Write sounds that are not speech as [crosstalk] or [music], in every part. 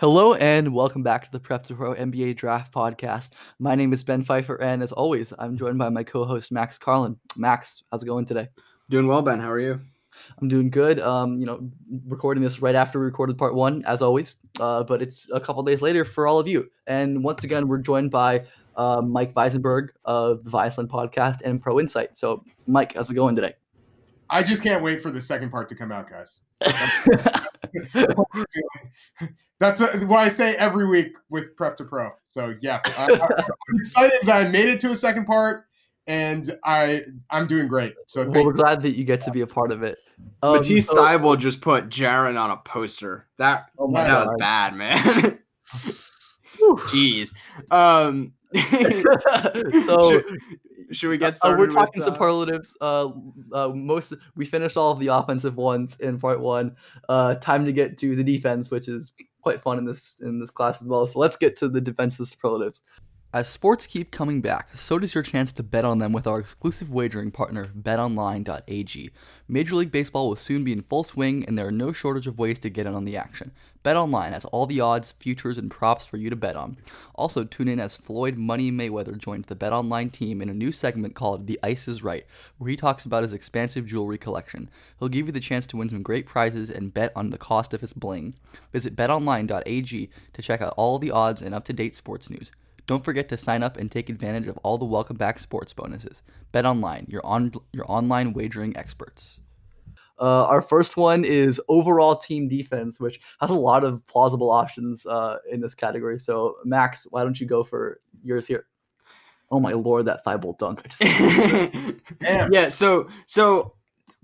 Hello and welcome back to the Prep to Pro NBA Draft Podcast. My name is Ben Pfeiffer, and as always, I'm joined by my co-host Max Carlin. Max, how's it going today? Doing well, Ben. How are you? I'm doing good. Um, you know, recording this right after we recorded part one, as always. Uh, but it's a couple days later for all of you. And once again, we're joined by uh, Mike Visenberg of the Viseland Podcast and Pro Insight. So, Mike, how's it going today? I just can't wait for the second part to come out, guys. [laughs] [laughs] That's uh what I say every week with Prep to Pro. So yeah, I, am excited that I made it to a second part, and I I'm doing great. So well, we're you. glad that you get to be a part of it. Um, Matisse so- Thybulle just put Jaron on a poster. That Oh my that was God. bad, man. [laughs] Jeez. Um, [laughs] so should, should we get Uh, started? we're with, talking uh, superlatives. Uh, uh, most we finished all of the offensive ones in part one. Uh, time to get to the defense, which is quite fun in this in this class as well. So let's get to the defensive superlatives. As sports keep coming back, so does your chance to bet on them with our exclusive wagering partner, BetOnline.ag. Major League Baseball will soon be in full swing, and there are no shortage of ways to get in on the action. BetOnline has all the odds, futures, and props for you to bet on. Also, tune in as Floyd Money Mayweather joins the BetOnline team in a new segment called The Ice is Right, where he talks about his expansive jewelry collection. He'll give you the chance to win some great prizes and bet on the cost of his bling. Visit betonline.ag to check out all the odds and up to date sports news. Don't forget to sign up and take advantage of all the welcome back sports bonuses. BetOnline, your on your online wagering experts. Uh, our first one is overall team defense, which has a lot of plausible options uh, in this category. So, Max, why don't you go for yours here? Oh my lord, that Thybulle dunk! I just- [laughs] Damn. yeah. So so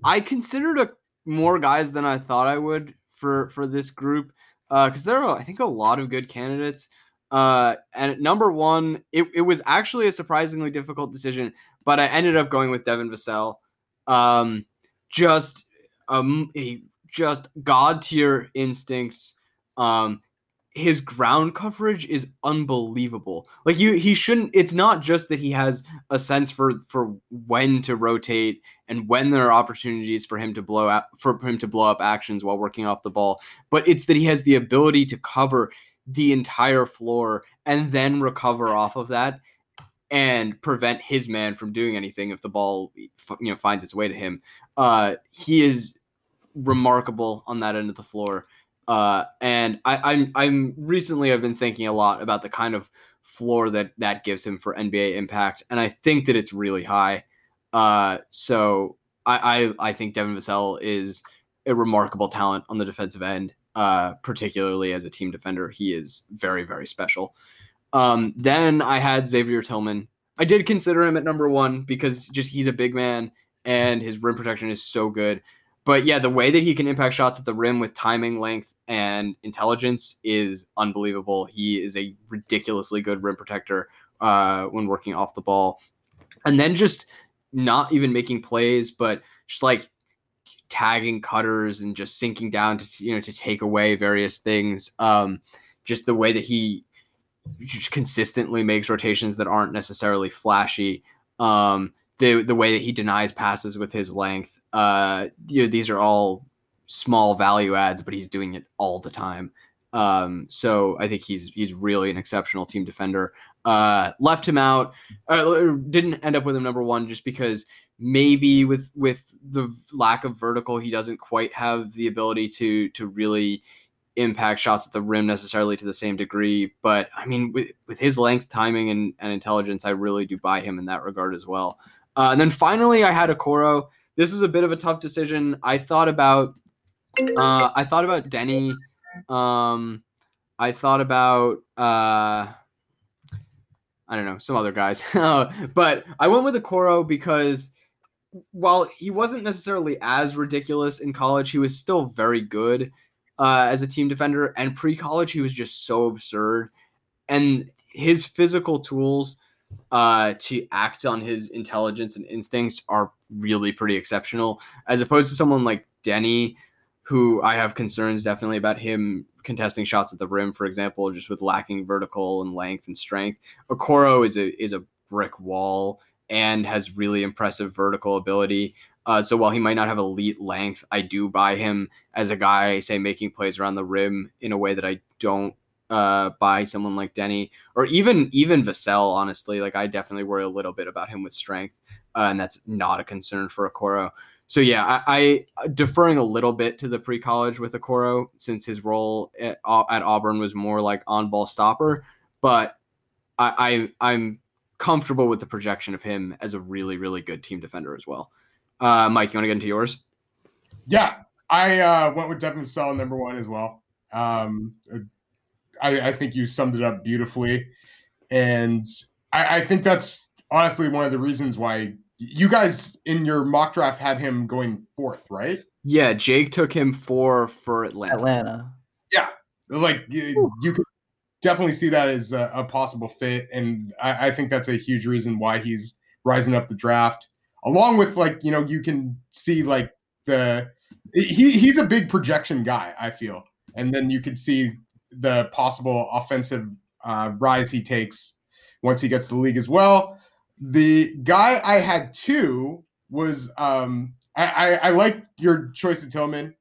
I considered a, more guys than I thought I would for for this group Uh because there are I think a lot of good candidates. Uh, and at number one, it, it was actually a surprisingly difficult decision, but I ended up going with Devin Vassell. Um, just um, a just god tier instincts. Um, his ground coverage is unbelievable. Like you, he shouldn't. It's not just that he has a sense for for when to rotate and when there are opportunities for him to blow out for him to blow up actions while working off the ball, but it's that he has the ability to cover the entire floor and then recover off of that and prevent his man from doing anything if the ball you know finds its way to him. Uh, he is remarkable on that end of the floor. Uh, and I, I'm I'm recently I've been thinking a lot about the kind of floor that that gives him for NBA impact, and I think that it's really high. Uh, so I, I I think Devin Vassell is a remarkable talent on the defensive end, uh, particularly as a team defender. He is very very special. Um, then I had Xavier Tillman. I did consider him at number one because just he's a big man and his rim protection is so good. But yeah, the way that he can impact shots at the rim with timing, length, and intelligence is unbelievable. He is a ridiculously good rim protector uh, when working off the ball. And then just not even making plays, but just like tagging cutters and just sinking down to you know to take away various things. Um, just the way that he just consistently makes rotations that aren't necessarily flashy. Um, the the way that he denies passes with his length. Uh, you know, these are all small value adds, but he's doing it all the time. Um, so I think he's he's really an exceptional team defender. uh, left him out. Uh, didn't end up with him number one just because maybe with with the lack of vertical, he doesn't quite have the ability to to really impact shots at the rim necessarily to the same degree. But I mean, with, with his length, timing, and, and intelligence, I really do buy him in that regard as well. Uh, and then finally, I had Okoro. This was a bit of a tough decision. I thought about uh, I thought about Denny. Um, I thought about uh, I don't know some other guys, [laughs] but I went with Okoro because while he wasn't necessarily as ridiculous in college, he was still very good uh, as a team defender. And pre college, he was just so absurd. And his physical tools uh, to act on his intelligence and instincts are really pretty exceptional, as opposed to someone like Denny, who I have concerns definitely about him contesting shots at the rim, for example, just with lacking vertical and length and strength. Okoro is a is a brick wall and has really impressive vertical ability. Uh, so while he might not have elite length, I do buy him as a guy, say, making plays around the rim in a way that I don't uh, buy someone like Denny or even even Vassell. Honestly, like I definitely worry a little bit about him with strength, uh, and that's not a concern for Okoro. So yeah, I, I deferring a little bit to the pre-college with Okoro since his role at, at Auburn was more like on-ball stopper, but I, I I'm comfortable with the projection of him as a really, really good team defender as well. Uh, Mike, you want to get into yours? Yeah, I uh, went with Devin Vassell number one as well. Um, I, I, think you summed it up beautifully, and I, I, think that's honestly one of the reasons why you guys in your mock draft had him going fourth, right? Yeah, Jake took him four for Atlanta. Atlanta. Yeah, like you, you could definitely see that as a, a possible fit, and I, I, think that's a huge reason why he's rising up the draft. Along with like you know you can see like the he he's a big projection guy. I feel, and then you could see the possible offensive uh, rise he takes once he gets the league as well. The guy I had two was um, I, I, I like your choice of Tillman,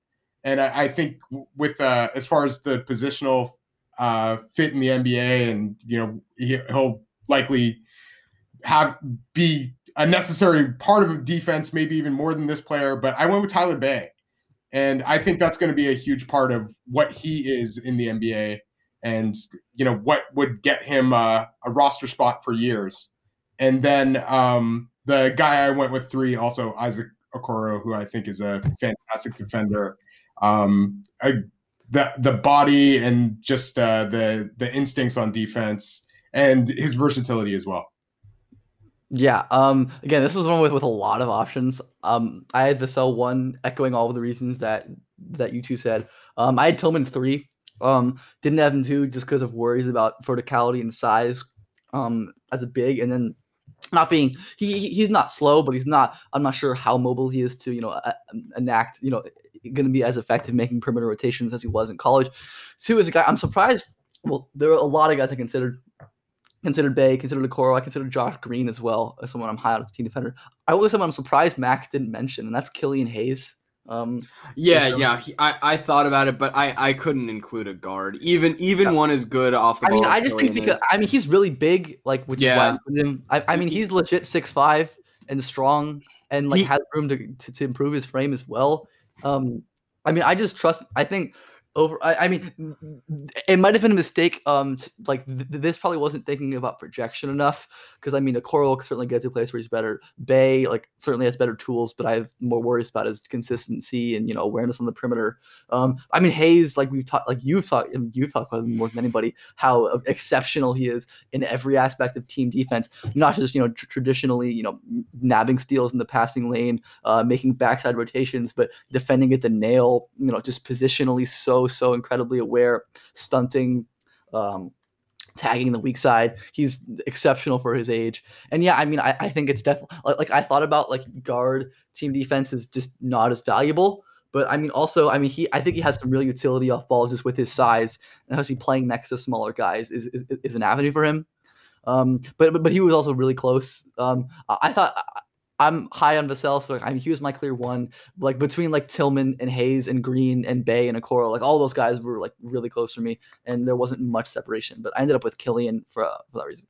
and I, I think with uh, as far as the positional uh, fit in the NBA, and you know he, will likely have be a necessary part of defense, maybe even more than this player. But I went with Tyler Bey, and I think that's going to be a huge part of what he is in the NBA, and you know what would get him uh, a roster spot for years. And then um, the guy I went with three, also Isaac Okoro, who I think is a fantastic defender. Um, a the the body and just uh, the the instincts on defense and his versatility as well. Yeah. Um. Again, this was one with with a lot of options. Um. I had Vassell one, echoing all of the reasons that that you two said. Um. I had Tillman three. Um. Didn't have him two just because of worries about verticality and size. Um. As a big, and then not being he he's not slow, but he's not. I'm not sure how mobile he is to you know enact you know going to be as effective making perimeter rotations as he was in college. Two is a guy I'm surprised. Well, there are a lot of guys I considered considered Bey, considered Okoro, I considered Josh Green as well as someone I'm high on as a team defender. I say someone I'm surprised Max didn't mention, and that's Killian Hayes. Um, yeah, so, yeah, he, I, I thought about it, but I, I couldn't include a guard, even even yeah. one is good off the. I mean, I just think because is. I mean he's really big, like which yeah. is him. I, I mean he's legit six five and strong, and like he, has room to, to, to improve his frame as well. Um, I mean, I just trust. I think over. I, I mean, it might have been a mistake. Um, to, like th- this probably wasn't thinking about projection enough because I mean, Okoro certainly gets to a place where he's better. Bey like certainly has better tools, but I have more worries about his consistency and you know awareness on the perimeter. Um, I mean Hayes, like we've talked, like you've talked, you've talked about him more than anybody, how exceptional he is in every aspect of team defense, not just you know tr- traditionally you know nabbing steals in the passing lane, uh, making backside rotations, but defending at the nail. You know, just positionally so so incredibly aware, stunting, um, tagging the weak side. He's exceptional for his age. And yeah, I mean, I, I think it's definitely like, like I thought about like guard team defense is just not as valuable. But I mean, also, I mean, he I think he has some real utility off ball just with his size and obviously playing next to smaller guys is is, is an avenue for him. Um, but, but but he was also really close. Um, I thought I'm high on Vassell, so I mean, he was my clear one. Like between like Tillman and Hayes and Green and Bey and Okoro, like all those guys were like really close for me, and there wasn't much separation. But I ended up with Killian for uh, for that reason.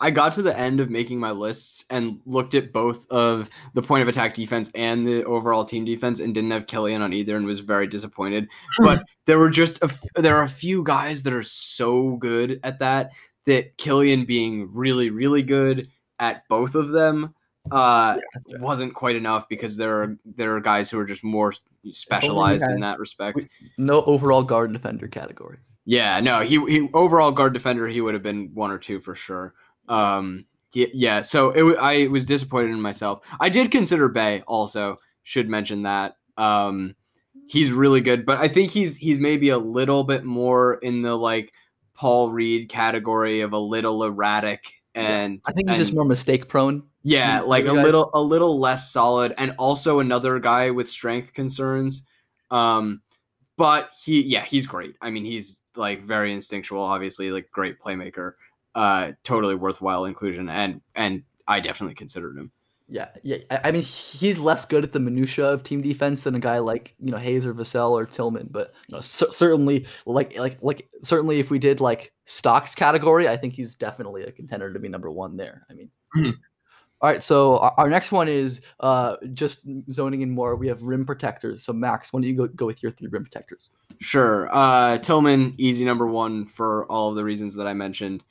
I got to the end of making my lists and looked at both of the point of attack defense and the overall team defense and didn't have Killian on either and was very disappointed. but there were just a, f- there are a few guys that are so good at that that Killian being really really good at both of them uh fair. wasn't quite enough because there are there are guys who are just more specialized in that respect. No overall guard defender category. Yeah, no, he he overall guard defender he would have been one or two for sure. Um, yeah, yeah so it I was disappointed in myself. I did consider Bey also. Should mention that. Um, he's really good, but I think he's he's maybe a little bit more in the like Paul Reed category of a little erratic and I think he's just more mistake prone. Yeah, like a little a little less solid, and also another guy with strength concerns. Um, but he, yeah, he's great. I mean, he's like very instinctual, obviously, like great playmaker. Uh, totally worthwhile inclusion, and and I definitely considered him. Yeah, yeah. I, mean, he's less good at the minutia of team defense than a guy like you know Hayes or Vassell or Tillman. But you know, cer- certainly, like like like certainly, if we did like stocks category, I think he's definitely a contender to be number one there. I mean. Mhm. All right, so our, our next one is uh, just zoning in more. We have rim protectors. So Max, why don't you go, go with your three rim protectors? Sure. Uh, Tillman, easy number one for all of the reasons that I mentioned.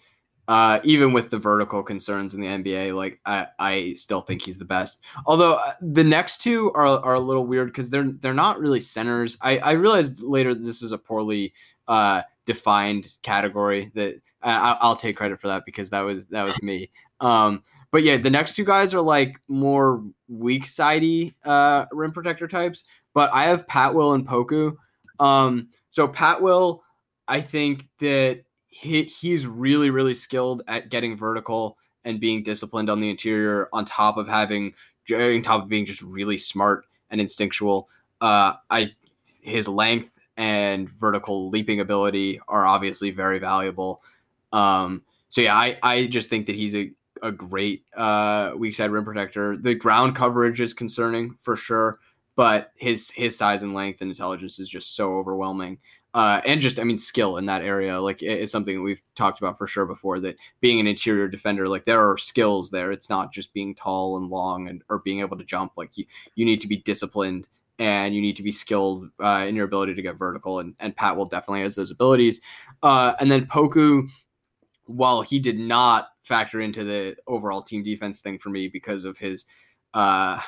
Uh, even with the vertical concerns in the NBA, like I, I still think he's the best. Although uh, the next two are, are a little weird because they're they're not really centers. I, I realized later this was a poorly uh, defined category. That I, I'll take credit for that because that was that was me. Um, but yeah, the next two guys are like more weak sidey uh, rim protector types. But I have Pat Will and Poku. Um, so Pat Will, I think that he he's really really skilled at getting vertical and being disciplined on the interior, on top of having on top of being just really smart and instinctual. Uh, I his length and vertical leaping ability are obviously very valuable. Um, so yeah, I I just think that he's a a great uh, weak side rim protector. The ground coverage is concerning for sure, but his his size and length and intelligence is just so overwhelming. Uh, and just I mean skill in that area, like it- it's something that we've talked about for sure before. That being an interior defender, like there are skills there. It's not just being tall and long and or being able to jump. Like you, you need to be disciplined and you need to be skilled uh, in your ability to get vertical. And and Pat will definitely has those abilities. Uh, and then Poku, while he did not factor into the overall team defense thing for me because of his uh,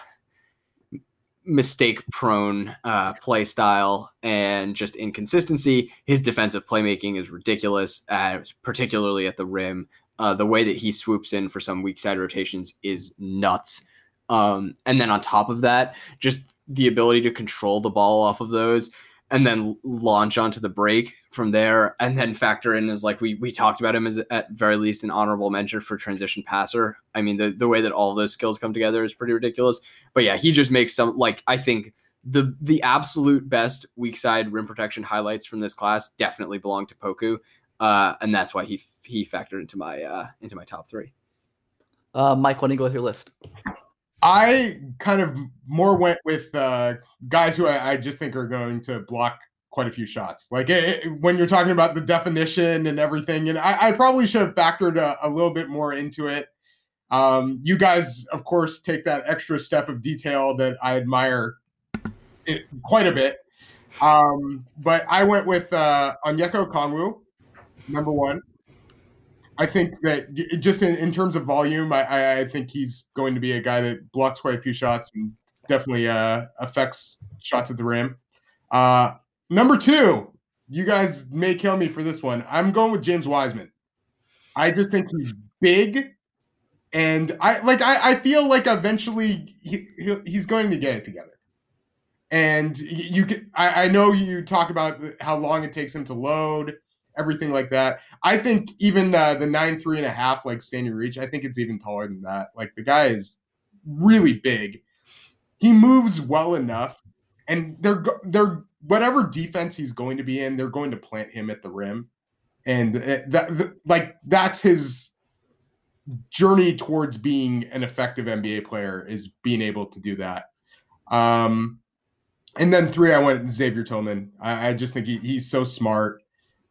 mistake prone uh, play style and just inconsistency, his defensive playmaking is ridiculous, uh, particularly at the rim. Uh, the way that he swoops in for some weak side rotations is nuts. Um, and then on top of that, just the ability to control the ball off of those and then launch onto the break from there. And then factor in as like we we talked about him as at very least an honorable mention for transition passer. I mean the, the way that all those skills come together is pretty ridiculous. But yeah he just makes some like i think the the absolute best weak side rim protection highlights from this class definitely belong to poku. Uh and that's why he he factored into my uh into my top three. Uh, Mike, why don't you go with your list? I kind of more went with uh, guys who I, I just think are going to block quite a few shots. Like it, it- when you're talking about the definition and everything, and I, I probably should have factored a, a little bit more into it. Um, you guys, of course, take that extra step of detail that I admire it, quite a bit. Um, but I went with uh, Onyeka Okongwu, number one. I think that just in, in terms of volume, I, I, think he's going to be a guy that blocks quite a few shots and definitely uh, affects shots at the rim. Uh, number two, you guys may kill me for this one. I'm going with James Wiseman. I just think he's big, and I like. I, I feel like eventually he, he he's going to get it together. And you. I, I know you talk about how long it takes him to load, everything like that. I think even uh, the nine three and a half, like standing reach, I think it's even taller than that. Like the guy is really big. He moves well enough, and they're they're whatever defense he's going to be in, they're going to plant him at the rim, and uh, that like that's his journey towards being an effective NBA player is being able to do that. Um, and then three, I went Xavier Tillman. I, I just think he, he's so smart.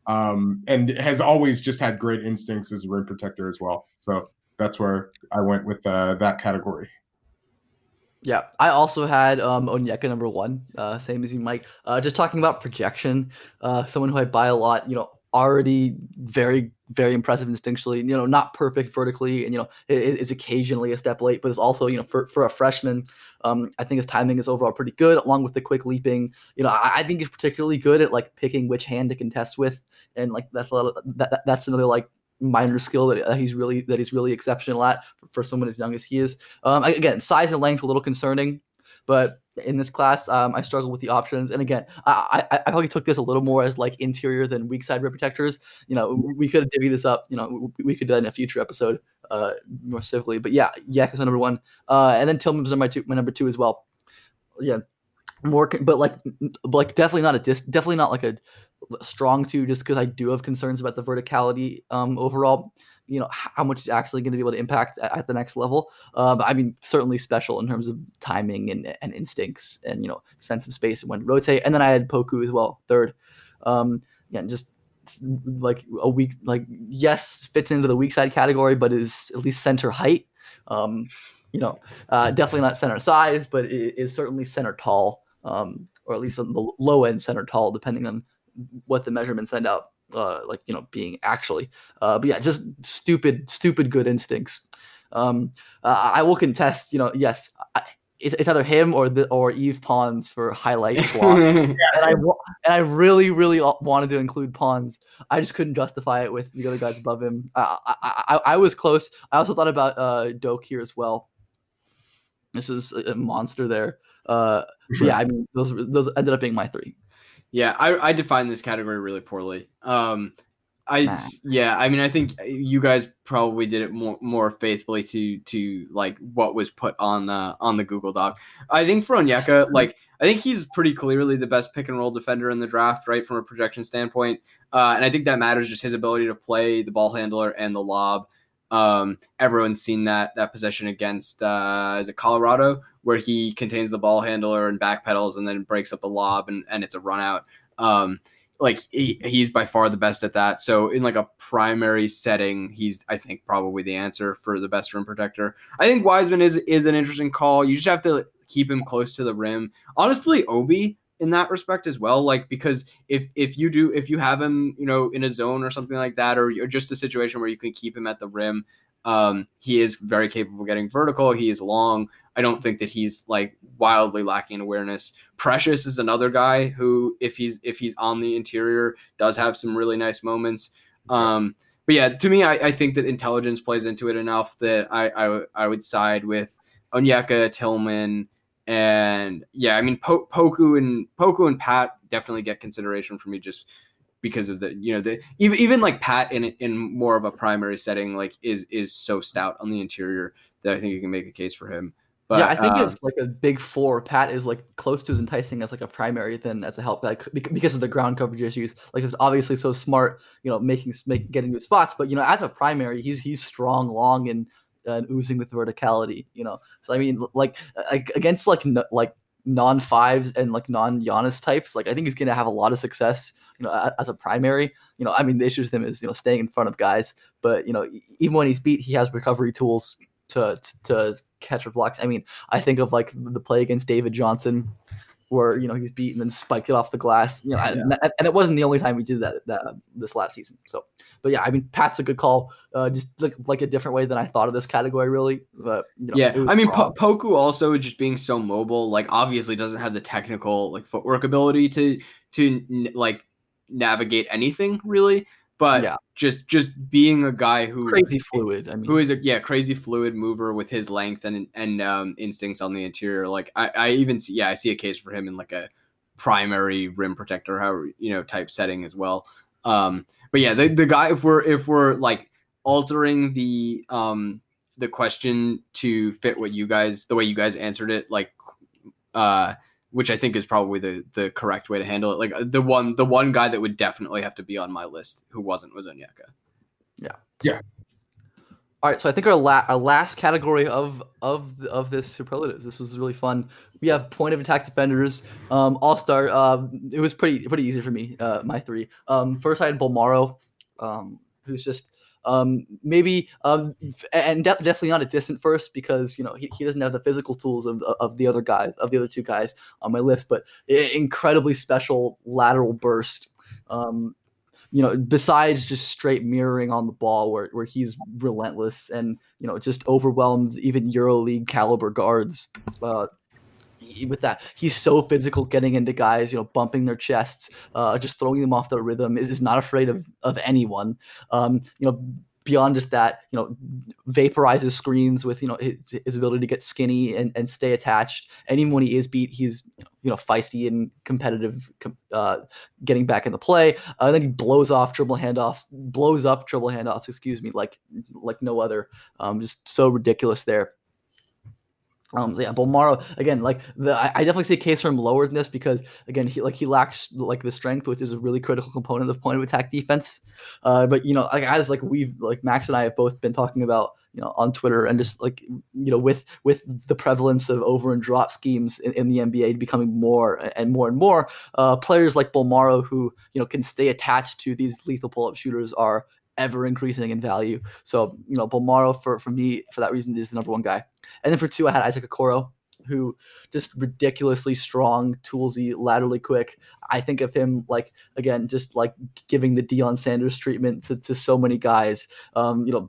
Um, and has always just had great instincts as a rim protector as well. So that's where I went with uh, that category. Yeah, I also had um, Onyeka number one, uh, same as you, Mike. Uh, just talking about projection, uh, someone who I buy a lot. You know, already very, very impressive instinctually. You know, not perfect vertically, and you know, is occasionally a step late, but is also you know for, for a freshman, um, I think his timing is overall pretty good, along with the quick leaping. You know, I, I think he's particularly good at like picking which hand to contest with, and like that's a that, that's another like minor skill that he's really that he's really exceptional at for, someone as young as he is. Um, again, size and length a little concerning, but in this class, um, I struggle with the options. And again, I, I, I probably took this a little more as like interior than weak side rim protectors. You know, we could divvied this up. You know, we, we could do that in a future episode uh, more specifically. But yeah, Yak is my number one, uh, and then Tillman was my two, my number two as well. Yeah, more, but like, like definitely not a dis, definitely not like a strong two, just because I do have concerns about the verticality um, overall. You know how much is actually going to be able to impact at, at the next level. Uh, I mean, certainly special in terms of timing and, and instincts and you know sense of space and when to rotate. And then I had Poku as well, third. Um, yeah, just like a weak, like yes, fits into the weak side category, but is at least center height. Um, you know, uh, definitely not center size, but is certainly center tall, um, or at least on the low end center tall, depending on what the measurements end up uh, like you know being actually. Uh, but yeah, just stupid, stupid good instincts. Um, uh, I will contest. You know, yes, I, it's, it's, either him or the or Yves Pons for highlight [laughs] block, and I and I really, really wanted to include Pons. I just couldn't justify it with the other guys above him. I I, I, I was close. I also thought about uh, Doke here as well. This is a monster there. Uh, sure. Yeah, I mean those those ended up being my three. Yeah, I, I define this category really poorly. Um, I nah. yeah, I mean, I think you guys probably did it more more faithfully to to like what was put on the on the Google Doc. I think for Onyeka, like I think he's pretty clearly the best pick and roll defender in the draft, right, from a projection standpoint. Uh, and I think that matters just his ability to play the ball handler and the lob. Um, everyone's seen that that possession against uh, is it Colorado where he contains the ball handler and backpedals and then breaks up the lob and, and it's a run out. Um, like he, he's by far the best at that. So in like a primary setting, he's I think probably the answer for the best rim protector. I think Wiseman is is an interesting call. You just have to keep him close to the rim. Honestly, Obi in that respect as well like because if if you do if you have him you know in a zone or something like that or, or just a situation where you can keep him at the rim um, he is very capable of getting vertical. He is long. I don't think that he's like wildly lacking in awareness. Precious is another guy who if he's if he's on the interior does have some really nice moments. Um, but yeah to me I, I think that intelligence plays into it enough that i i, I would side with onyeka tillman and yeah, I mean po- Poku and Poku and Pat definitely get consideration for me just because of the you know the even even like Pat in in more of a primary setting like is is so stout on the interior that I think you can make a case for him. But, yeah, I think um, it's like a big four. Pat is like close to as enticing as like a primary than as a help like because of the ground coverage issues. Like it's obviously so smart, you know, making make getting new spots. But you know, as a primary, he's he's strong, long, and and oozing with verticality. You know, so I mean, like, like against like no, like non fives and like non Giannis types, like I think he's gonna have a lot of success. You know, as a primary. You know, I mean, the issue with him is you know staying in front of guys, but you know, even when he's beat, he has recovery tools to to catch a blocks. I mean, I think of like the play against David Johnson where you know he's beaten and spiked it off the glass. You know, yeah. and, and, it wasn't the only time we did that, that this last season. So, but yeah, I mean, Pat's a good call. Uh, just like like a different way than I thought of this category, really. But you know, yeah, I mean, po- Poku also just being so mobile, like obviously doesn't have the technical like footwork ability to to like navigate anything really but yeah. just just being a guy who crazy fluid. I mean, who is a yeah crazy fluid mover with his length and and um, instincts on the interior. Like I, I even see yeah I see a case for him in like a primary rim protector, however you know type setting as well. Um, but yeah, the the guy if we're if we're like altering the um the question to fit what you guys the way you guys answered it like uh which I think is probably the the correct way to handle it. Like uh, the one the one guy that would definitely have to be on my list who wasn't was Onyeka. Yeah. Yeah. All right, so I think our, la- our last category of of of this superlatives. This was really fun. We have point of attack defenders. Um, All star. Um, it was pretty pretty easy for me. Uh, my three. Um, first I had Bolmaro, um, who's just um maybe um and de- definitely not a distant first because you know he, he doesn't have the physical tools of of the other guys of the other two guys on my list, but incredibly special lateral burst. Um, you know, besides just straight mirroring on the ball where, where he's relentless and, you know, just overwhelms even EuroLeague caliber guards. Uh, with that, he's so physical getting into guys, you know, bumping their chests, uh, just throwing them off their rhythm, is, is not afraid of, of anyone. Um, you know, beyond just that, you know, vaporizes screens with, you know, his, his ability to get skinny and, and stay attached. And even when he is beat, he's, you know, feisty and competitive, com- uh, getting back into play. Uh, then he blows off dribble handoffs, blows up dribble handoffs, excuse me, like like no other. Um, just so ridiculous there. Um, yeah, Bolmaro again, like the I, I definitely see a case for him lower than this because again, he like he lacks like the strength, which is a really critical component of point of attack defense. Uh, but you know, like as like we've like Max and I have both been talking about, you know, on Twitter and just like you know, with with the prevalence of over and drop schemes in, in the NBA becoming more and more and more, uh, players like Bolmaro who you know can stay attached to these lethal pull up shooters are ever increasing in value. So you know, Bolmaro for for me for that reason is the number one guy. And then for two, I had Isaac Okoro, who just ridiculously strong, toolsy, laterally quick. I think of him like again, just like giving the Deion Sanders treatment to, to so many guys. Um, you know,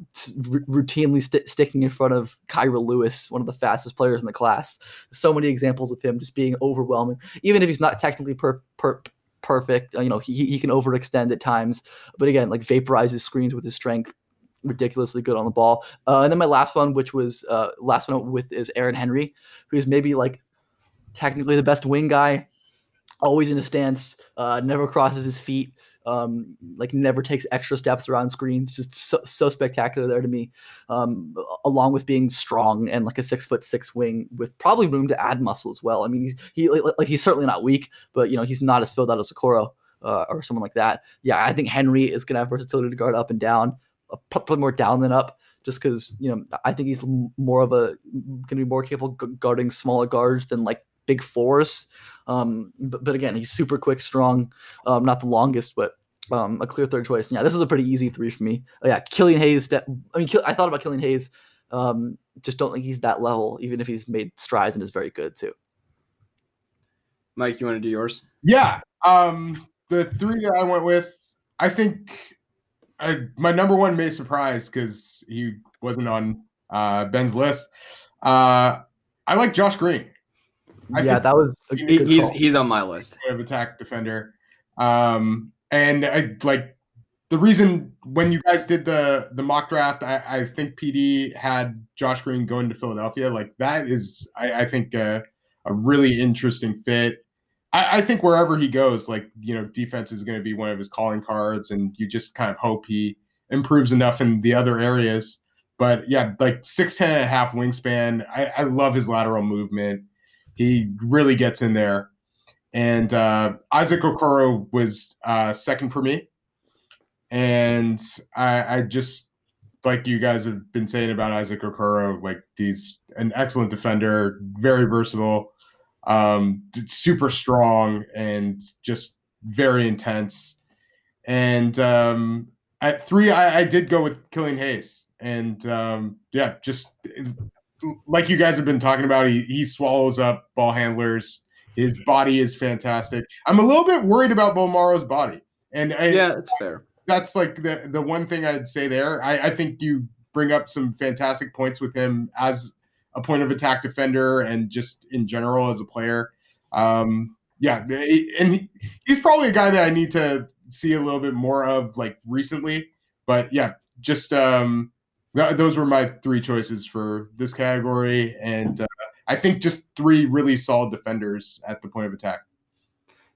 r- routinely st- sticking in front of Kira Lewis, one of the fastest players in the class. So many examples of him just being overwhelming, even if he's not technically per, per perfect. You know, he he can overextend at times, but again, like vaporizes screens with his strength. Ridiculously good on the ball. Uh, and then my last one, which was uh, last one with is Aaron Henry, who's maybe like technically the best wing guy, always in a stance, uh, never crosses his feet, um, like never takes extra steps around screens. Just so, so spectacular there to me. Um, along with being strong and like a six foot six wing with probably room to add muscle as well. I mean, he's he like, like he's certainly not weak, but you know he's not as filled out as Okoro. Uh, or someone like that. Yeah, I think Henry is going to have versatility to guard up and down, probably more down than up just because you know I think he's more of a going to be more capable guarding smaller guards than like big fours. Um, but, but again, he's super quick, strong. Um, not the longest, but um, a clear third choice. And yeah, this is a pretty easy three for me. Oh, yeah, Killian Hayes. de- I mean, I thought about Killian Hayes. Um, just don't think he's that level, even if he's made strides and is very good too. Mike, you want to do yours? Yeah. Um, the three that I went with, I think I, my number one may surprise because he wasn't on uh, Ben's list. Uh, I like Josh Green, I yeah, that was a he- good He's call. he's on my list. of attack defender. Um, and I like the reason when you guys did the the mock draft, I, I think PD had Josh Green going to Philadelphia. Like that is, I, I think, a, a really interesting fit. I, I think wherever he goes, like you know, defense is going to be one of his calling cards, and you just kind of hope he improves enough in the other areas. But yeah, like six ten and a half wingspan. I, I love his lateral movement. He really gets in there. And uh, Isaac Okoro was uh, second for me. And I, I just like you guys have been saying about Isaac Okoro, like he's an excellent defender, very versatile, um, super strong, and just very intense. And um, at three, I, I did go with Killian Hayes, and um, yeah, just like you guys have been talking about, he he swallows up ball handlers. His body is fantastic. I'm a little bit worried about Bolmaro's body, and I, Yeah, it's fair. that's like the the one thing I'd say there. I, I think you bring up some fantastic points with him as a point of attack defender and just in general as a player. Um, yeah, and he's probably a guy that I need to see a little bit more of like recently. But yeah, just um, th- those were my three choices for this category, and uh, I think just three really solid defenders at the point of attack.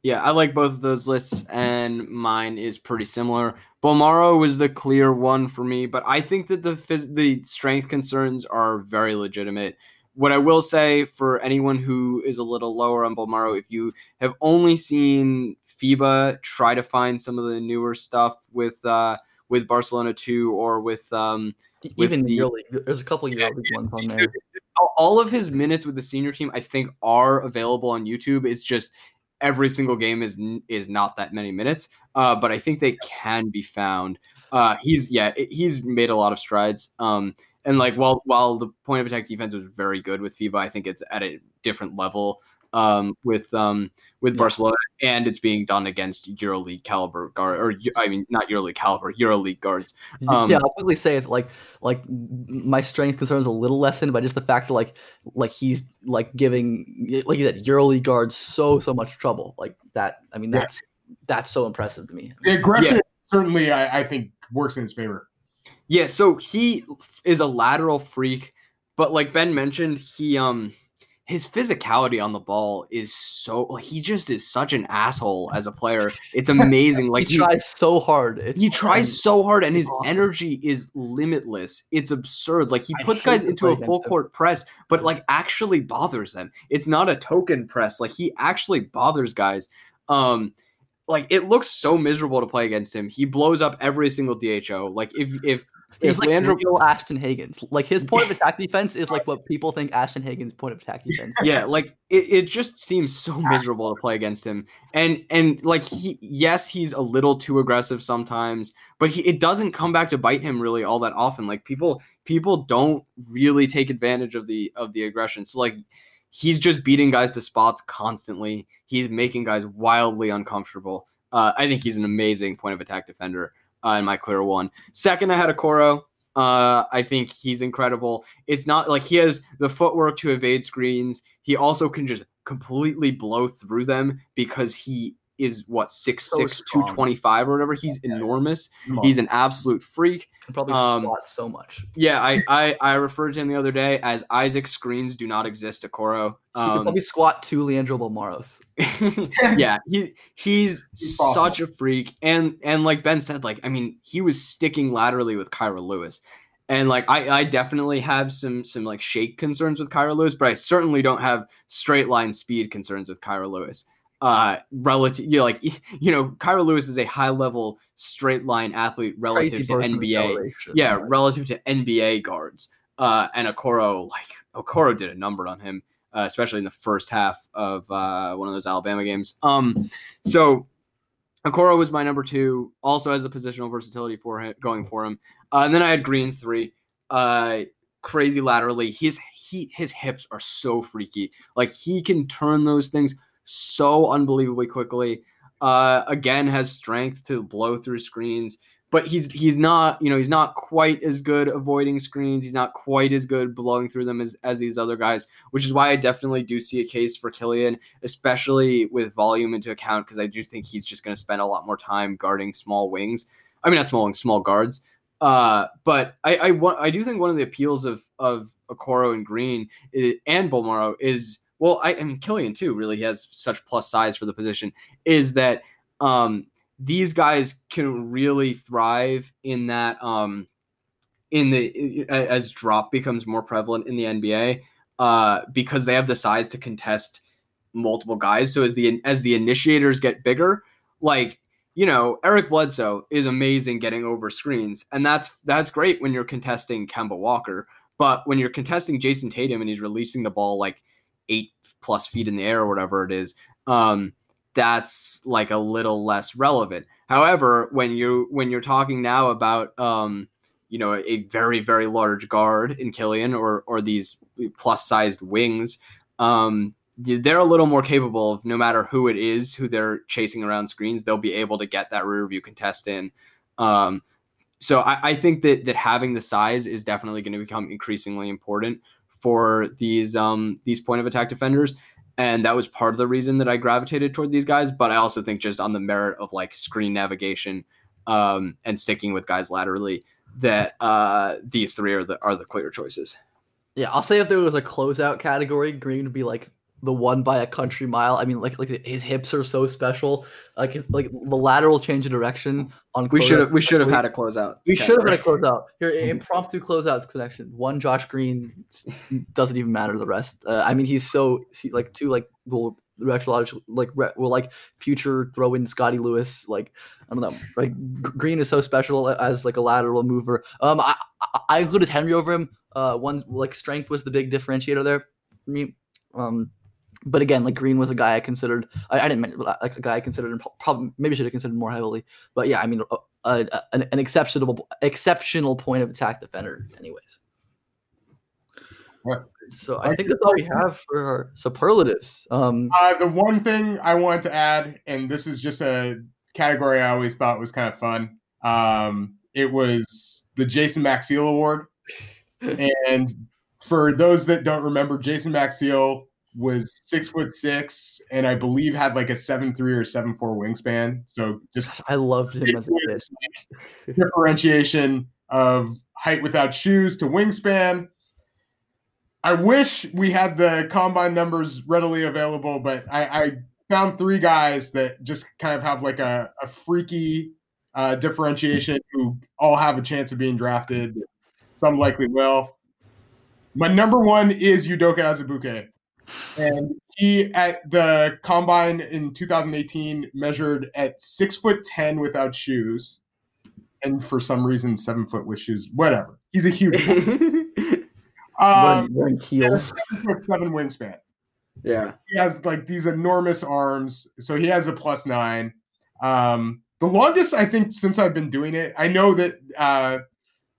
Yeah, I like both of those lists, and mine is pretty similar. Bolmaro was the clear one for me, but I think that the phys- the strength concerns are very legitimate. What I will say for anyone who is a little lower on Bolmaro, if you have only seen FIBA try to find some of the newer stuff with uh, with Barcelona two or with um, with Even the EuroLeague, there's a couple of EuroLeague ones on there. all of his minutes with the senior team, I think, are available on YouTube. It's just every single game is is not that many minutes, uh, but I think they can be found. Uh, he's yeah, he's made a lot of strides. Um, and like while while the point of attack defense was very good with FIBA, I think it's at a different level um, with um, with Yeah. Barcelona, and it's being done against EuroLeague caliber guard, or I mean not EuroLeague caliber, EuroLeague guards. Um, yeah, I'll quickly say it like like my strength concern is a little lessened by just the fact that like like he's like giving like you said EuroLeague guards so so much trouble like that. I mean Yeah. that's that's so impressive to me. The aggression certainly, I, I think, works in his favor. Yeah, so he is a lateral freak, but like Ben mentioned, he um his physicality on the ball is so like he just is such an asshole as a player. It's [laughs] amazing. Like he tries so hard. It's, he tries so hard and his awesome. energy is limitless. It's absurd. Like he I puts guys into a full against him. court press, but like actually bothers them. It's not a token press. Like he actually bothers guys. Um like it looks so miserable to play against him. He blows up every single DHO. Like if if He's if like Leandro real Ashton Hagans. Like his point of [laughs] attack defense is like what people think Ashton Hagans' point of attack defense. is. yeah like it, it just seems so miserable to play against him and and like he yes he's a little too aggressive sometimes but he it doesn't come back to bite him really all that often like people people don't really take advantage of the of the aggression so like he's just beating guys to spots constantly he's making guys wildly uncomfortable uh, i think he's an amazing point of attack defender uh, in my clear one second i had Okoro. Uh, I think he's incredible. It's not like he has the footwork to evade screens. He also can just completely blow through them because he is what six So six two twenty five or whatever. He's enormous. Come on. He's an absolute freak. Can probably Um, squat so much. Yeah, I, I I referred to him the other day as Isaac screens do not exist to Koro. He could Um, probably squat two Leandro Bolmaros. [laughs] yeah, he he's [laughs] He's such a freak, and and like Ben said, like I mean, he was sticking laterally with Kira Lewis, and like I I definitely have some some like shake concerns with Kira Lewis, but I certainly don't have straight line speed concerns with Kira Lewis. Uh, relative, you know, like [laughs] you know, Kira Lewis is a high level straight line athlete relative to NBA yeah, relative to NBA guards. Uh, and Okoro, like Okoro did a number on him, uh, especially in the first half of uh, one of those Alabama games. Um, so Okoro was my number two, also has the positional versatility for him going for him. Uh, and then I had Green three, uh, crazy laterally. His he his hips are so freaky. Like he can turn those things so unbelievably quickly. Uh, again, has strength to blow through screens but he's he's not you know he's not quite as good avoiding screens. He's not quite as good blowing through them as, as these other guys which is why i definitely do see a case for killian especially with volume into account because i do think he's just going to spend a lot more time guarding small wings. I mean not small wings small guards. Uh, but I, I want I do think one of the appeals of of Okoro and Green i and Bolmaro is well I, I mean Killian too really has such plus size for the position is that um these guys can really thrive in that um in the as drop becomes more prevalent in the NBA uh because they have the size to contest multiple guys. So as the as the initiators get bigger like you know Eric Bledsoe is amazing getting over screens and that's that's great when you're contesting Kemba Walker but when you're contesting Jayson Tatum and he's releasing the ball like 8 plus feet in the air or whatever it is um that's like a little less relevant. However, when you when you're talking now about um, you know, a very very large guard in Killian or or these plus sized wings, um, they're a little more capable of no matter who it is who they're chasing around screens, they'll be able to get that rear view contest in. Um, so I, I think that that having the size is definitely going to become increasingly important for these um these point of attack defenders and that was part of the reason that I gravitated toward these guys. But I also think just on the merit of like screen navigation um, and sticking with guys laterally, that uh, these three are the are the clear choices. Yeah, I'll say if there was a closeout category, Green would be like the one by a country mile. I mean, like like his hips are so special. Like his like the lateral change of direction on. We should have we should have had a closeout. We should have had a closeout. Here, impromptu closeouts connection. One Josh Green doesn't even matter. The rest. Uh, I mean, he's so he, like two like well retro like re, well like future throw in Scottie Lewis. Like I don't know. Like Green is so special as like a lateral mover. Um, I I, I included Henry over him. Uh, one like strength was the big differentiator there for me. Um. But again, like Green was a guy I considered. I, I didn't mean like a guy I considered, and probably maybe should have considered more heavily. But yeah, I mean, uh, a, an, an exceptional exceptional point of attack defender anyways Right. so i think that's all we have for our superlatives um Uh, the one thing I wanted to add, and this is just a category I always thought was kind of fun. Um, it was the Jason Maxiell Award, [laughs] and for those that don't remember, Jason Maxiell was six foot six, and I believe had like a seven three or seven four wingspan. So just [laughs] i loved him as a differentiation of height without shoes to wingspan. I wish we had the combine numbers readily available, but I, I found three guys that just kind of have like a, a freaky uh, differentiation who all have a chance of being drafted. Some likely will. My number one is Udoka Azubuike. And he at the combine in 2018 measured at six foot ten without shoes, and for some reason seven foot with shoes. Whatever. He's a huge. um, wearing, wearing heels seven seven wingspan. yeah. He has like these enormous arms, so he has a plus nine. Um, the longest I think since I've been doing it, I know that uh,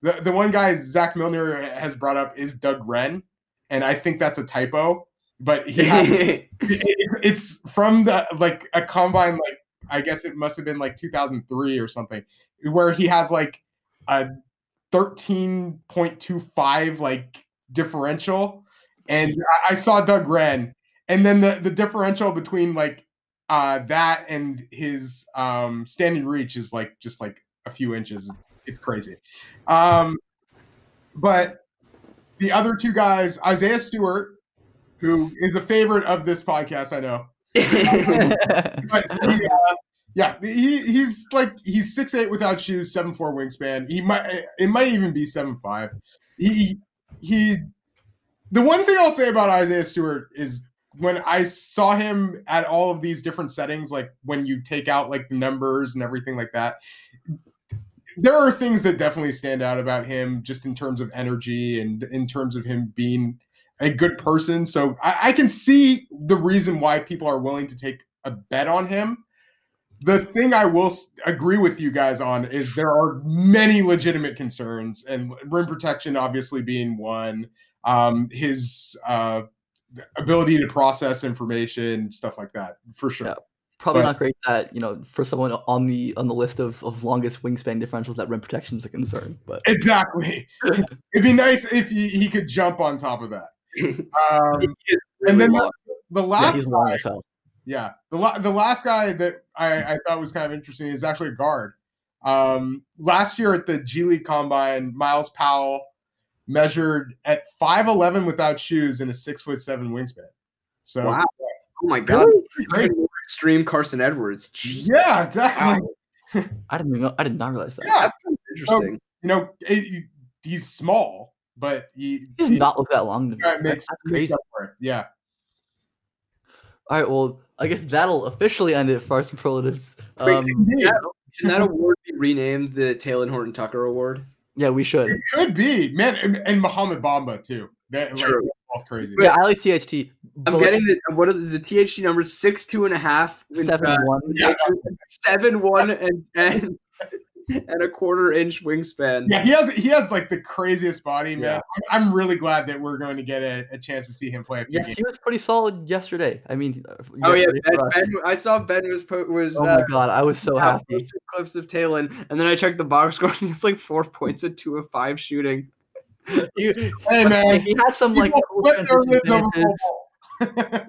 the the one guy Zach Milner has brought up is Doug Wrenn, and I think that's a typo. But he has [laughs] it- it's from the like a combine like i guess it must have been like 2003 or something where he has like a 13.25 like differential. And I- i saw doug wrenn and then the the differential between like uh that and his um standing reach is like just like a few inches. It's crazy. Um but the other two guys isaiah stewart who is a favorite of this podcast i know [laughs] but he, uh, yeah, he, he's like he's six eight without shoes, seven four wingspan. He might it might even be seven five. He he. The one thing I'll say about Isaiah Stewart is when I saw him at all of these different settings, like when you take out like the numbers and everything like that, there are things that definitely stand out about him, just in terms of energy and in terms of him being a good person. So I, I can see the reason why people are willing to take a bet on him. The thing I will agree with you guys on is there are many legitimate concerns, and rim protection obviously being one. Um, his uh, ability to process information, stuff like that, for sure. Yeah. probably But- not great that you know for someone on the on the list of, of longest wingspan differentials that rim protection is a concern but Exactly. [laughs] It'd be nice if he, he could jump on top of that. Um, and then the, the yeah, last he's long as hell Yeah, the the last guy that I, I thought was kind of interesting is actually a guard. Um, last year at the G League Combine, Myles Powell measured at five eleven without shoes and a six foot seven wingspan. So Wow. Oh my god. great. Extreme Carson Edwards. Jeez. Yeah, exactly. i didn't even know i did not realize that Yeah, That's kind of interesting. you know, it- he's small, but he, he does he not look that long to me. makes, that's makes crazy up for it. Yeah. all right well i guess that'll officially end it for our superlatives um Indeed. Can that award be renamed the Talen Horton Tucker Award? yeah we should It could be, man, and, and Mohamed Bamba too. That True. all crazy. yeah i like tht I'm getting the what are the, the THT numbers? Six two and a half, in, uh, one Yeah. seven one [laughs] and and [laughs] and a quarter inch wingspan. Yeah, he has he has like the craziest body, man. Yeah. I'm, I'm really glad that we're going to get a, a chance to see him play. Yes games. he was pretty solid yesterday i mean uh, Oh yeah, ben, ben, I saw Ben was was oh uh, my god i was so yeah, happy clips of Talen, and then I checked the box [laughs] score, and it's like four points at two of five shooting. [laughs] He- Hey man, like, he had some like people cool put their transition lids over finishes. ball.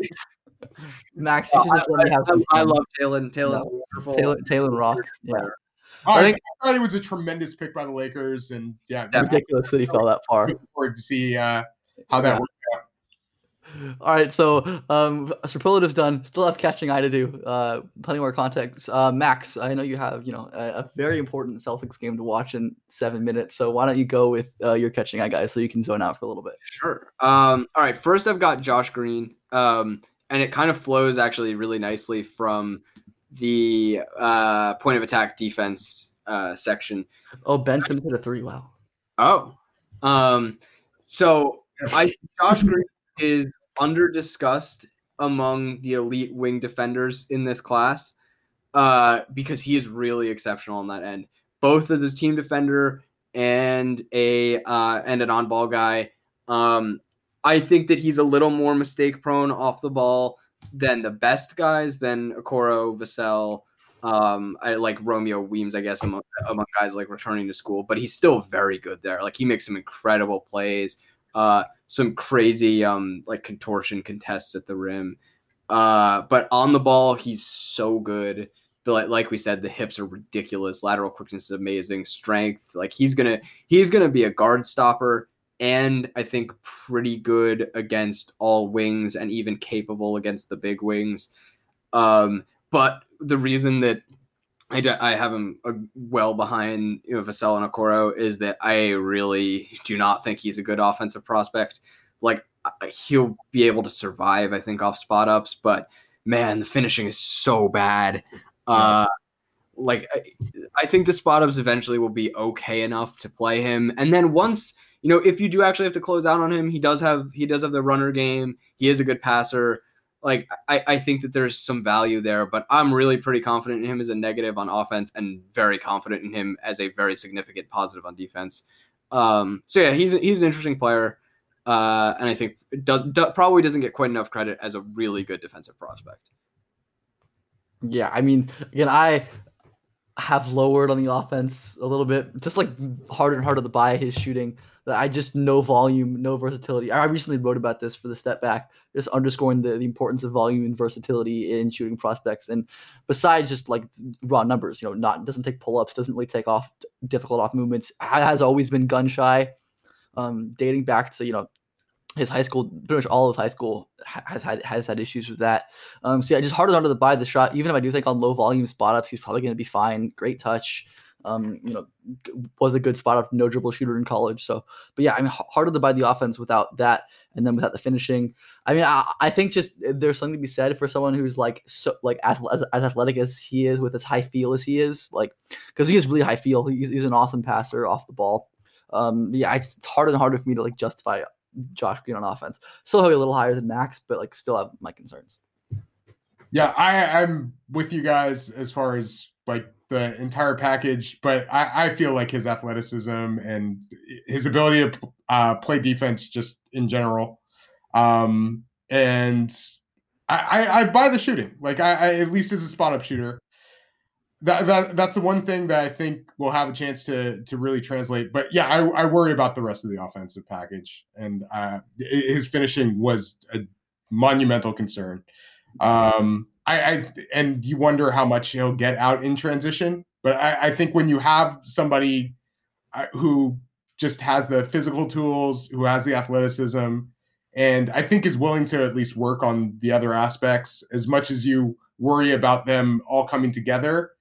Max, you Oh, should I, let me have I- I love Talen. Talen's No. wonderful. Taylor, Taylor rocks. Yeah, I I, think- thought he was a tremendous pick by the Lakers, and yeah, Definitely. ridiculous that he fell that far. looking forward to see uh, how that Yeah. works out. All right, so um, superlatives done. Still have catching eye to do. Uh, plenty more context. Uh, Max, I know you have you know a, a, very important Celtics game to watch in seven minutes. So why don't you go with uh, your catching eye guys so you can zone out for a little bit. Sure. Um, all right. First, I've got Josh Green, um, and it kind of flows actually really nicely from the uh, point of attack defense uh, section. Oh, Benson hit a three. Wow. Oh, um, so I Josh [laughs] Green is under discussed among the elite wing defenders in this class uh, because he is really exceptional on that end, both as a team defender and a uh, and an on ball guy. Um, I think that he's a little more mistake prone off the ball than the best guys, than Okoro, Vassell, um, I like Romeo Weems, I guess, among, among guys like returning to school, but he's still very good there. Like he makes some incredible plays, uh, some crazy um like contortion contests at the rim. Uh, but on the ball, he's so good. Like, like we said, the hips are ridiculous. Lateral quickness is amazing. Strength, like he's gonna he's gonna be a guard stopper, and I think pretty good against all wings, and even capable against the big wings. Um, but the reason that I, d- I have him uh, well behind you know Vassell and Okoro is that I really do not think he's a good offensive prospect. Like he'll be able to survive, I think, off spot ups, but man, the finishing is so bad. Uh, like I, I think the spot ups eventually will be okay enough to play him, and then once you know if you do actually have to close out on him, he does have he does have the runner game. He is a good passer like I, I think that there's some value there, but I'm really pretty confident in him as a negative on offense and very confident in him as a very significant positive on defense. Um, so yeah, he's he's an interesting player, uh, and I think does, does, probably doesn't get quite enough credit as a really good defensive prospect. Yeah, I mean, again, I have lowered on the offense a little bit, just like harder and harder to buy his shooting I just no volume, no versatility. I recently wrote about this for the step back, just underscoring the, the importance of volume and versatility in shooting prospects. And besides just like raw numbers, you know, not doesn't take pull ups, doesn't really take off difficult off movements, has always been gun shy. Um, dating back to you know his high school, pretty much all of high school has had has had issues with that. Um, so yeah, just harder harder to buy the shot. Even if I do think on low volume spot ups, he's probably going to be fine. Great touch. Um, you know, was a good spot up, no dribble shooter in college. So, but yeah, I mean, harder to buy the offense without that, and then without the finishing. I mean, I, I think just uh, there's something to be said for someone who's like so like as, as athletic as he is, with as high feel as he is, like because he is really high feel. He's, he's an awesome passer off the ball. Um, yeah, it's, it's harder and harder for me to like justify Josh Green on offense. Still have a little higher than Max, but like still have my concerns. Yeah, I, I'm with you guys as far as like the entire package, but I, I feel like his athleticism and his ability to uh, play defense just in general. Um, and I, I, I, buy the shooting. Like I, I at least as a spot up shooter. That, that that's the one thing that I think will have a chance to to really translate. But yeah, I, I worry about the rest of the offensive package, and uh, his finishing was a monumental concern. Um, I, I, and you wonder how much he'll get out in transition. But I, I think when you have somebody uh, who just has the physical tools, who has the athleticism, and I think is willing to at least work on the other aspects as much as you worry about them all coming together.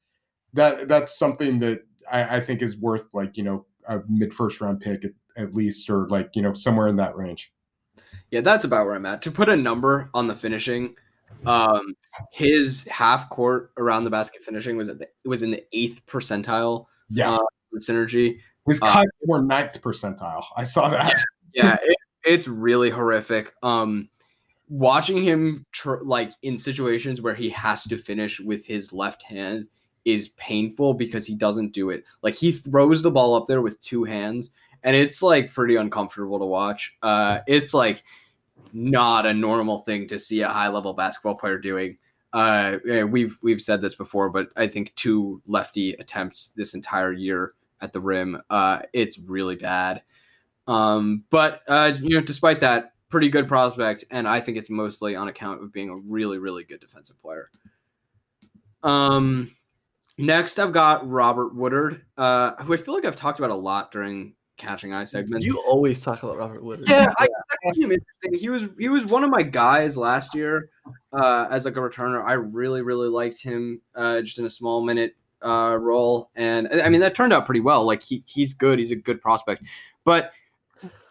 That that's something that I, I think is worth like you know a mid first round pick at, at least, or like you know somewhere in that range. Yeah, that's about where I'm at. To put a number on the finishing, um, his half court around the basket finishing was at the, was in the eighth percentile. Yeah, uh, synergy. His uh, cuts uh, were ninth percentile. I saw that. Yeah, yeah it, it's really horrific. Um, watching him tr- like in situations where he has to finish with his left hand is painful because he doesn't do it. Like he throws the ball up there with two hands, and it's like pretty uncomfortable to watch. Uh, it's like not a normal thing to see a high level basketball player doing. Uh, we've we've said this before, but I think two lefty attempts this entire year at the rim. Uh, it's really bad. Um, but uh, you know, despite that, pretty good prospect, and I think it's mostly on account of being a really really good defensive player. Um, next I've got Robert Woodard, uh, who I feel like I've talked about a lot during catching eye segments. You always talk about Robert Wood. Yeah, I, I find him interesting. He was he was one of my guys last year uh, as like a returner. I really really liked him uh, just in a small minute uh, role, and I mean that turned out pretty well. Like he he's good. He's a good prospect, but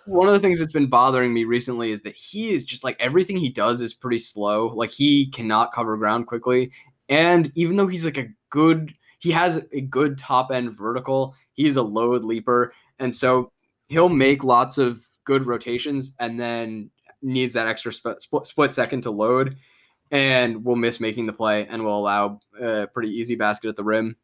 one of the things that's been bothering me recently is that he is just like everything he does is pretty slow. Like he cannot cover ground quickly, and even though he's like a good he has a good top end vertical. He's a load leaper. And so he'll make lots of good rotations and then needs that extra sp- split second to load and will miss making the play and will allow a pretty easy basket at the rim.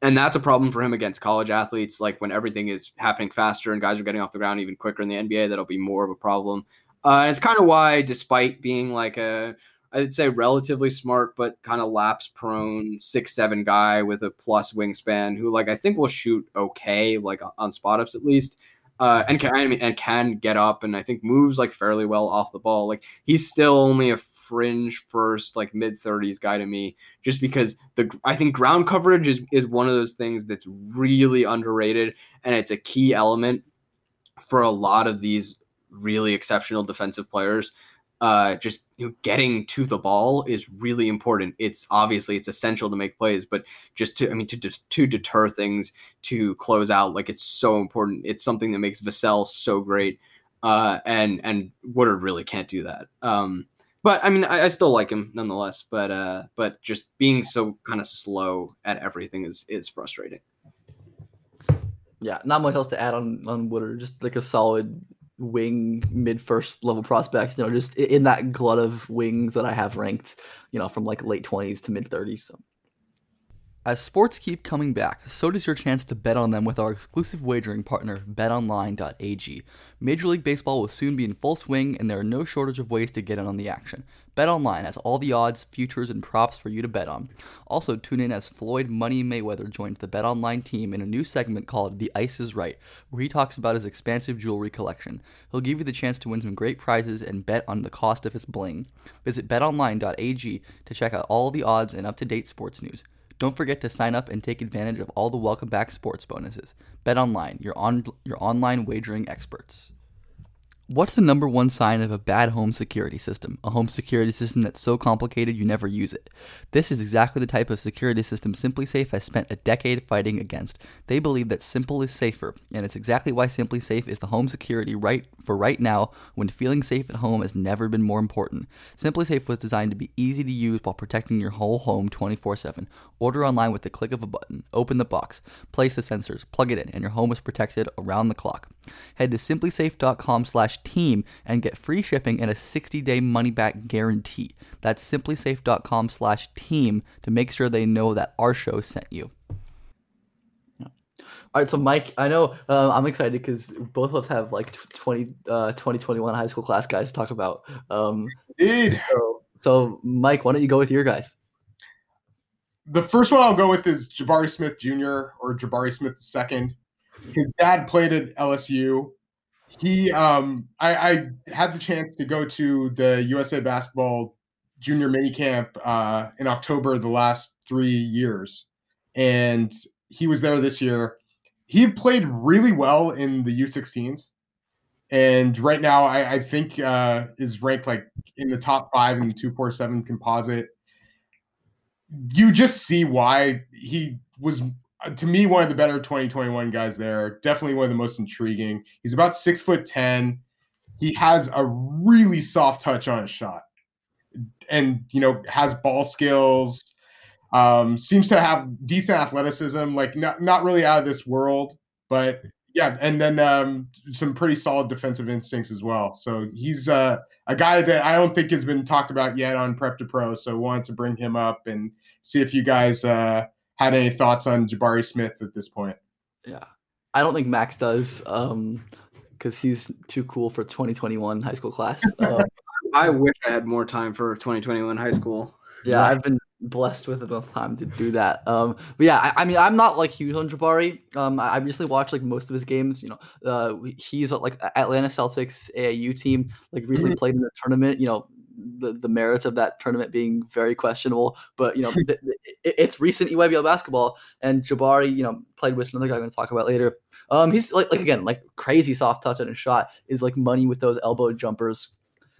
And that's a problem for him against college athletes. Like when everything is happening faster and guys are getting off the ground even quicker in the NBA, that'll be more of a problem. Uh, and it's kind of why, despite being like a I'd say relatively smart, but kind of lapse prone, six seven guy with a plus wingspan who like I think will shoot okay, like on spot ups at least, uh, and can I mean, and can get up and I think moves like fairly well off the ball. Like he's still only a fringe first, like mid thirties guy to me, just because the I think ground coverage is is one of those things that's really underrated and it's a key element for a lot of these really exceptional defensive players uh, just you know, getting to the ball is really important. It's obviously it's essential to make plays, but just to I mean to to deter things to close out like it's so important. It's something that makes Vassell so great, uh, and and Woodard really can't do that. Um, but I mean I, I still like him nonetheless. But uh, but just being so kind of slow at everything is is frustrating. Yeah, not much else to add on on Woodard. Just like a solid wing mid first level prospects, you know, just in that glut of wings that I have ranked, you know, from like late 20s to mid 30s. So. As sports keep coming back, so does your chance to bet on them with our exclusive wagering partner, betonline.ag. Major League Baseball will soon be in full swing, and there are no shortage of ways to get in on the action. BetOnline has all the odds, futures, and props for you to bet on. Also, tune in as Floyd Money Mayweather joins the BetOnline team in a new segment called The Ice is Right, where he talks about his expansive jewelry collection. He'll give you the chance to win some great prizes and bet on the cost of his bling. Visit betonline.ag to check out all the odds and up to date sports news. Don't forget to sign up and take advantage of all the welcome back sports bonuses. BetOnline, your on your online wagering experts. What's the number one sign of a bad home security system? A home security system that's so complicated you never use it. This is exactly the type of security system SimpliSafe has spent a decade fighting against. They believe that simple is safer, and it's exactly why SimpliSafe is the home security right for right now when feeling safe at home has never been more important. SimpliSafe was designed to be easy to use while protecting your whole home 24/7. Order online with the click of a button. Open the box, place the sensors, plug it in, and your home is protected around the clock. Head to simplisafe.com/slash team and get free shipping and a 60-day money-back guarantee. That's simplisafe.com slash team to make sure they know that our show sent you. All right, so Mike, I know uh, I'm excited because both of us have like 20, uh, 2021 high school class guys to talk about. Um, Indeed. so, so, Mike, why don't you go with your guys? The first one I'll go with is Jabari Smith Jr. or Jabari Smith II. His dad played at LSU he um I, I had the chance to go to the USA basketball junior mini camp uh, in October the last three years, and he was there this year. He played really well in the U16s, and right now I, I think uh, is ranked like in the top five in the two four seven composite. You just see why he was to me one of the better 2021 guys there. Definitely one of the most intriguing. He's about six foot ten. He has a really soft touch on his shot, and you know has ball skills. Um, seems to have decent athleticism. Like not not really out of this world, but yeah, and then um, some pretty solid defensive instincts as well. So he's uh, a guy that I don't think has been talked about yet on Prep to Pro. So wanted to bring him up and see if you guys. Uh, had any thoughts on Jabari Smith at this point. Yeah, I don't think Max does, um, because he's too cool for 2021 high school class. [laughs] Uh, I wish I had more time for 2021 high school. Yeah, I've been blessed with enough time to do that. Um, but yeah, I, I, mean, I'm not like huge on Jabari. Um, I, I recently watched like most of his games. You know, uh, he's like Atlanta Celtics AAU team. Like recently mm-hmm. played in the tournament. You know, the, the merits of that tournament being very questionable. But you know, the, the, it's recent EYBL basketball, and Jabari, you know, played with another guy I'm going to talk about later. Um, he's like like again like crazy soft touch on his shot is like money with those elbow jumpers.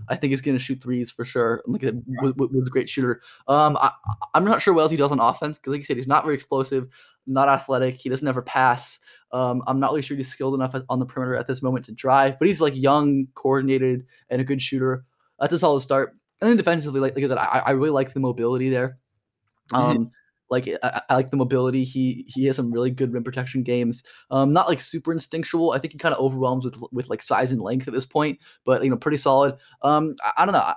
I think he's gonna shoot threes for sure. Like a, was, was a great shooter. Um, I, I'm not sure what else he does on offense because like you said, he's not very explosive, not athletic. He doesn't ever pass. Um, I'm not really sure he's skilled enough on the perimeter at this moment to drive, but he's like young, coordinated, and a good shooter. That's a solid start. And then defensively, like, like I said, I, I really like the mobility there. Um, like I, I like the mobility. He he has some really good rim protection games. Um, not like super instinctual. I think he kind of overwhelms with with like size and length at this point, but you know, pretty solid. Um, I, I don't know. I,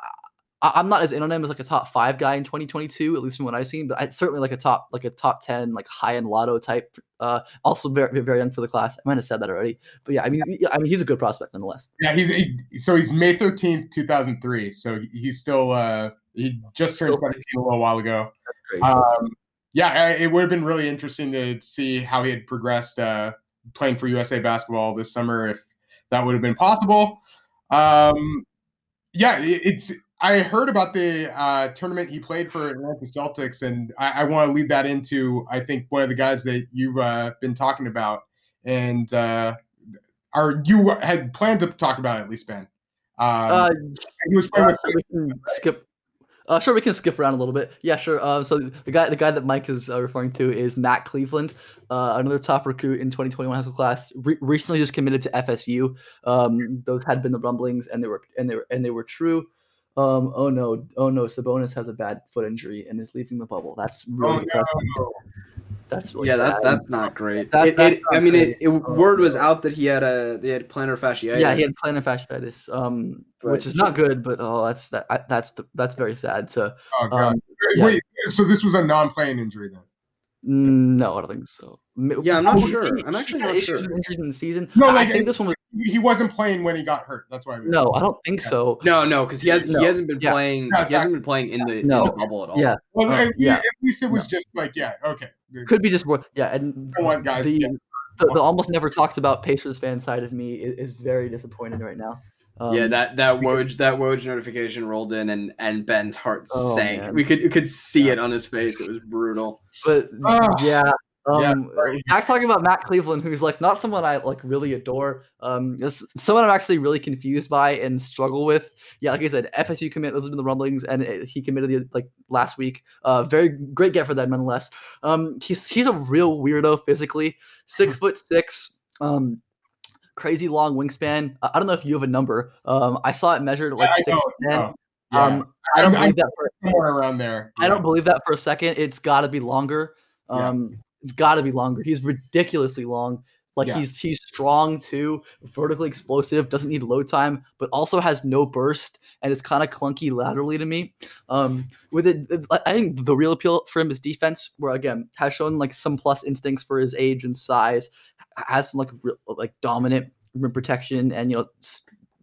I- I'm not as in on him as like a top five guy in 2022, at least from what I've seen. But I certainly like a top like a top ten like high end lotto type. Uh, also very very young for the class. I might have said that already, but yeah, I mean I mean he's a good prospect nonetheless. Yeah, he's he, so he's May thirteenth, two thousand three. So he's still uh he just turned Still seventeen a little while ago. Um, yeah, it would have been really interesting to see how he had progressed uh, playing for USA basketball this summer if that would have been possible. Um, yeah, it- it's. I heard about the uh, tournament he played for Atlanta Celtics, and I, I want to lead that into I think one of the guys that you've uh, been talking about, and uh, are you had planned to talk about it, at least Ben. Um, uh, he was playing Uh, with sure, we can skip. Uh, sure, we can skip around a little bit. Yeah, sure. Uh, so the guy, the guy that Mike is uh, referring to is Matt Cleveland, uh, another top recruit in 2021 high school class. Re- recently, just committed to FSU. Um, those had been the rumblings, and they were and they were and they were true. Um, oh no, oh no, Sabonis has a bad foot injury and is leaving the bubble. That's really Oh, depressing. no. That's really yeah, sad. that, that's not great. That- It- that's it- not I mean, it, great. it, word was out that he had a they had plantar fasciitis. yeah, he had plantar fasciitis, um, But which is not good, but oh, that's that I- that's that's very sad. So Oh god. um, yeah. Wait, so this was a non-playing injury then? No, I don't think so. Yeah, I'm not oh, sure. I'm actually had not issues sure. injuries in the season. No, like, I think this one was He wasn't playing when he got hurt. That's why. I no. I don't think so. No, no, because he has No, he hasn't been yeah. playing. Yeah, he hasn't been playing in the No. in the bubble at all. Yeah, Well, Uh, at, yeah. at least it was just like, yeah, okay. could be just more. Yeah, and Come on, guys, the, yeah. the the almost never talked about Pacers fan side of me is, is very disappointed right now. Um, yeah, that that Woj that Woj notification rolled in and and Ben's heart Oh, sank. man. We could we could see it on his face. It was brutal. But Ah. yeah. Yeah, Um, sorry. back talking about Matt Cleveland, who's like not someone I like really adore. Um, this someone I'm actually really confused by and struggle with. Yeah, like I said, FSU commit. Those have been the rumblings, and it, he committed the, like last week. Uh, very great get for that nonetheless. Um, he's he's a real weirdo physically. Six [laughs] foot six. Um, crazy long wingspan. I, I don't know if you have a number. Um, I saw it measured at like I six ten. Yeah. Um, I don't I'm- believe that for somewhere around there. I don't believe that for a second. It's got to be longer. Yeah. Um, it's got to be longer. He's ridiculously long. Like Yeah. he's he's strong too, vertically explosive, doesn't need load time, but also has no burst and it's kind of clunky laterally to me. Um, with it, I- I think the real appeal for him is defense, where again has shown like some plus instincts for his age and size, has some like real, like dominant rim protection and you know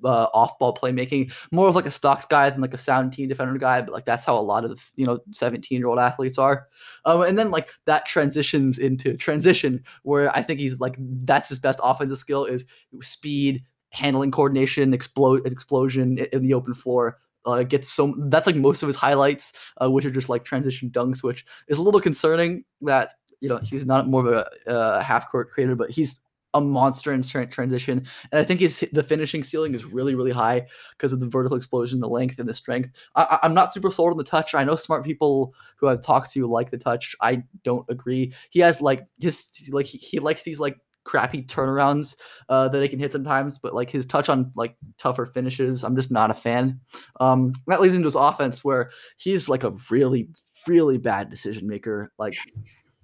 uh, off-ball playmaking. More of like a stocks guy than like a sound team defender guy, but like that's how a lot of you know 17-year-old athletes are. Um, and then like that transitions into transition, where I think he's like that's his best offensive skill is speed, handling coordination, explode explosion in the open floor. Uh, gets so that's like most of his highlights, uh, which are just like transition dunks, which is a little concerning that you know he's not more of a uh, half court creator, but he's a monster in tran- transition. And I think his the finishing ceiling is really really high because of the vertical explosion, the length, and the strength. I, I'm not super sold on the touch. I know smart people who I've talked to like the touch. I don't agree. He has like his like he, he likes these like crappy turnarounds uh, that he can hit sometimes, but like his touch on like tougher finishes, I'm just not a fan. Um, that leads into his offense where he's like a really really bad decision maker. Like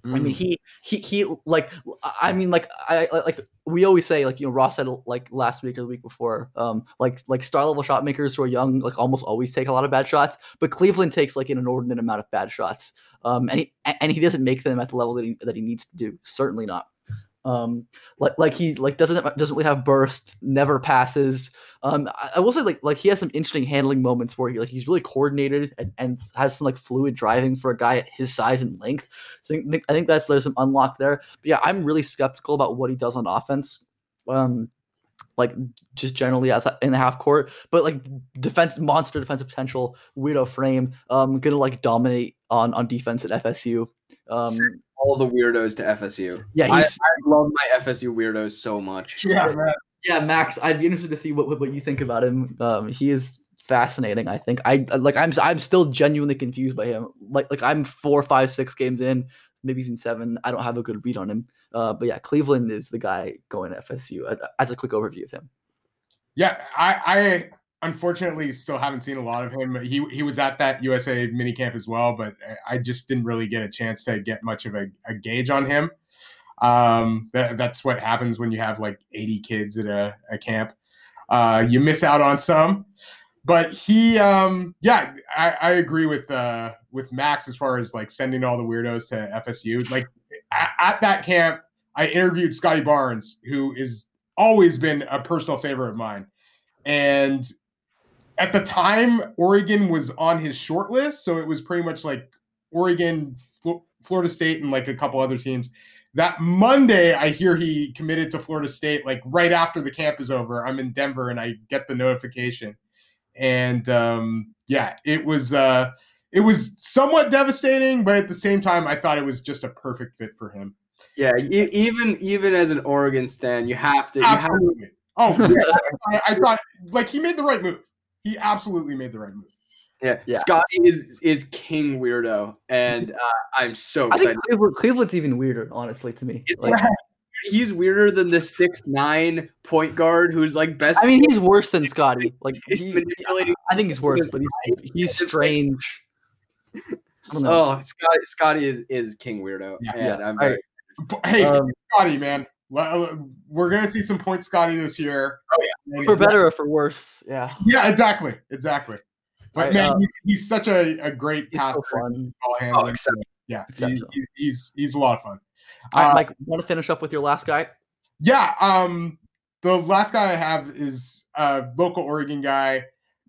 I Mm. mean, he he he like I mean, like I I- like we always say, like you know, Ross said like last week or the week before, um, like like star level shot makers who are young, like almost always take a lot of bad shots, but Cleveland takes like an inordinate amount of bad shots, um, and he and he doesn't make them at the level that he that he needs to do. Certainly not. Um, like like he like doesn't doesn't really have burst, never passes. Um, I, I will say like like he has some interesting handling moments where he like he's really coordinated and, and has some like fluid driving for a guy at his size and length. So I think, that's there's some unlock there. But yeah, I'm really skeptical about what he does on offense. Um, like just generally as in the half court, but like defense monster defensive potential, weirdo frame, um, gonna like dominate on on defense at FSU. Um, all the weirdos to FSU. Yeah, I, I love my FSU weirdos so much. Yeah, man. yeah, Max. I'd be interested to see what what, what you think about him. Um, he is fascinating. I think I like. I'm I'm still genuinely confused by him. Like like I'm four, five, six games in, maybe even seven. I don't have a good read on him. Uh, but yeah, Cleveland is the guy going to FSU. Uh, As a quick overview of him. Yeah, I, I unfortunately still haven't seen a lot of him. He he was at that USA minicamp as well, but I just didn't really get a chance to get much of a, a gauge on him. Um, that, that's what happens when you have like 80 kids at a, a camp. Uh, you miss out on some. But he, um, yeah, I, I agree with uh, with Max as far as like sending all the weirdos to FSU. Like at, at that camp, I interviewed Scotty Barnes, who is always been a personal favorite of mine. And at the time, Oregon was on his short list. So it was pretty much like Oregon, Fl- Florida State, and like a couple other teams. That Monday, I hear he committed to Florida State, like right after the camp is over. I'm in Denver and I get the notification. And um, yeah, it was uh, it was somewhat devastating, but at the same time, I thought it was just a perfect fit for him. Yeah, e- even even as an Oregon stan, you have to. You have to Oh, [laughs] yeah. I, I thought like he made the right move. He absolutely made the right move. yeah. Yeah. Scotty is is king weirdo, and uh, I'm so I excited. think Cleveland, Cleveland's even weirder, honestly, to me. Like, [laughs] He's weirder than the six nine point guard who's like best. I mean, he's [laughs] worse than Scotty. Like, he, manipulating I think he's worse, but he's he's It's like- strange. I don't know. oh, Scotty Scotty is is king weirdo, Yeah. and Yeah. I'm very, But, [laughs] hey, Um, Scotty, man, le- we're gonna see some point Scotty this year. Oh, yeah, for better or for worse, yeah. Yeah, exactly, exactly. But I, man, uh, he's such a, a great He's passer, so fun. ball handler. except- yeah, he- he- he's he's a lot of fun. I Uh, Mike, want to finish up with your last guy? Yeah, um, the last guy I have is a local Oregon guy.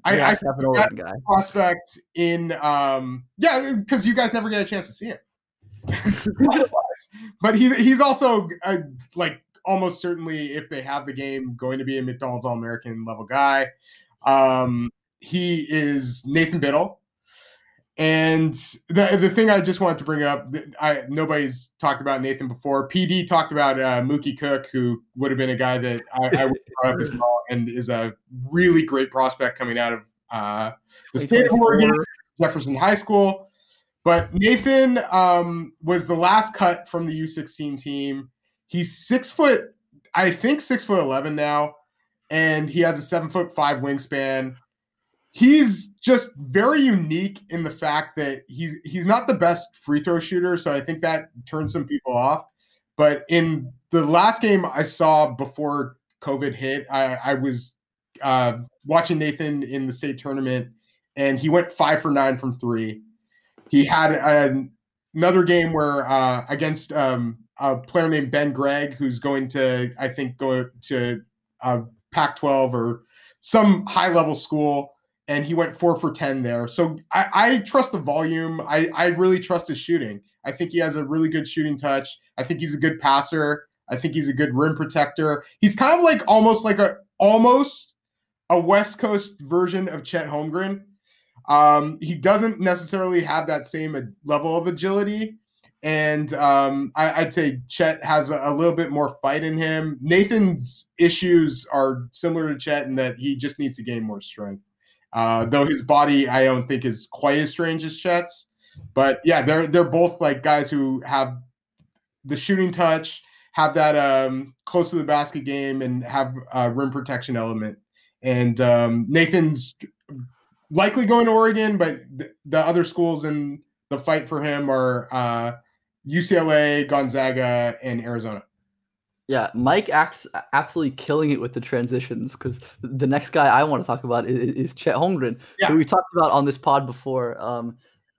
I, You I have to an Oregon guy. prospect in um yeah because you guys never get a chance to see him. [laughs] But he's he's also uh, like almost certainly if they have the game going to be a mcdonald's all-american level guy. Um he is nathan bittle and the, the thing i just wanted to bring up i nobody's talked about nathan before pd talked about uh, mookie cook who would have been a guy that i, I would brought up as [laughs] well and is a really great prospect coming out of uh, the state of oregon Jefferson High School. But Nathan um, was the last cut from the U16 team. He's six foot, I think six foot eleven now, and he has a seven foot five wingspan. He's just very unique in the fact that he's he's not the best free throw shooter, so I think that turns some people off. But in the last game I saw before COVID hit, I, I was uh, watching Nathan in the state tournament, and he went five for nine from three. He had an, another game where uh, against um, a player named Ben Gregg, who's going to, I think, go to uh, Pac-12 or some high-level school, and he went four for ten there. So I, I trust the volume. I, I really trust his shooting. I think he has a really good shooting touch. I think he's a good passer. I think he's a good rim protector. He's kind of like almost like a almost a West Coast version of Chet Holmgren. Um, he doesn't necessarily have that same level of agility. And um, I, I'd say Chet has a, a little bit more fight in him. Nathan's issues are similar to Chet in that he just needs to gain more strength. Uh, though his body, I don't think is quite as strange as Chet's. But yeah, they're they're both like guys who have the shooting touch, have that um, close to the basket game, and have a rim protection element. And um, Nathan's likely going to Oregon, but th- the other schools in the fight for him are uh, UCLA, Gonzaga, and Arizona. Yeah, Mike acts absolutely killing it with the transitions because the next guy I want to talk about is, is Chet Holmgren, Yeah. who we talked about on this pod before. Um,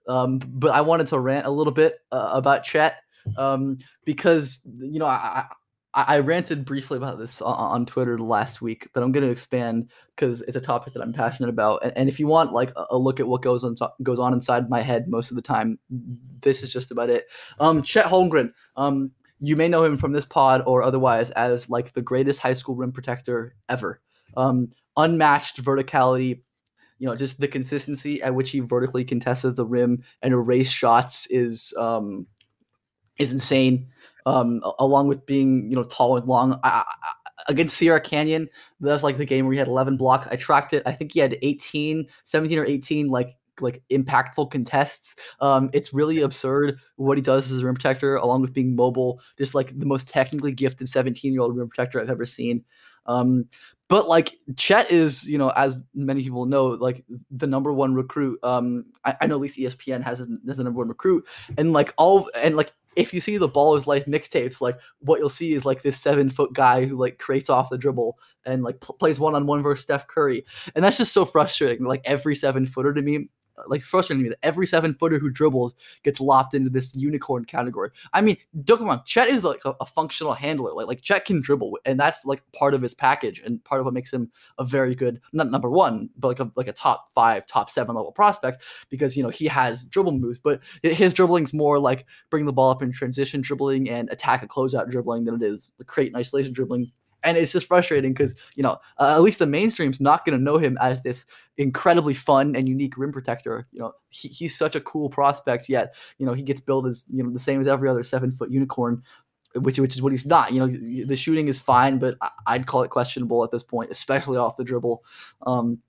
um, but I wanted to rant a little bit uh, about Chet um, because you know I, I I ranted briefly about this on, on Twitter last week, but I'm going to expand because it's a topic that I'm passionate about. And, and if you want like a, a look at what goes on goes on inside my head most of the time, this is just about it. Um, Chet Holmgren. Um, you may know him from this pod or otherwise as like the greatest high school rim protector ever. Um, unmatched verticality, you know, just the consistency at which he vertically contests the rim and erase shots is um, is insane. Um, along with being you know tall and long. I, I, against Sierra Canyon, that's like the game where he had 11 blocks. I tracked it. I think he had 18, 17 or 18 like like impactful contests. Um, it's really absurd what he does as a rim protector, along with being mobile. Just like the most technically gifted 17 year old rim protector I've ever seen. Um, but like Chet is, you know, as many people know, like the number one recruit. Um, I, I know at least ESPN has him as the number one recruit, and like all and like if you see the ball is life mixtapes, like what you'll see is like this seven foot guy who like creates off the dribble and like pl- plays one on one versus Steph Curry, and that's just so frustrating. Like every seven footer to me, like frustrating me that every seven footer who dribbles gets lopped into this unicorn category. I mean, don't get me wrong, Chet is like a, a functional handler. Like like Chet can dribble, and that's like part of his package and part of what makes him a very good, not number one, but like a like a top five, top seven level prospect because you know he has dribble moves, but his dribbling's more like bring the ball up in transition dribbling and attack a closeout dribbling than it is the create and isolation dribbling. And it's just frustrating because you know uh, at least the mainstream's not going to know him as this incredibly fun and unique rim protector. You know he, he's such a cool prospect, yet you know he gets billed as you know the same as every other seven foot unicorn, which which is what he's not. You know the shooting is fine, but I'd call it questionable at this point, especially off the dribble. Um,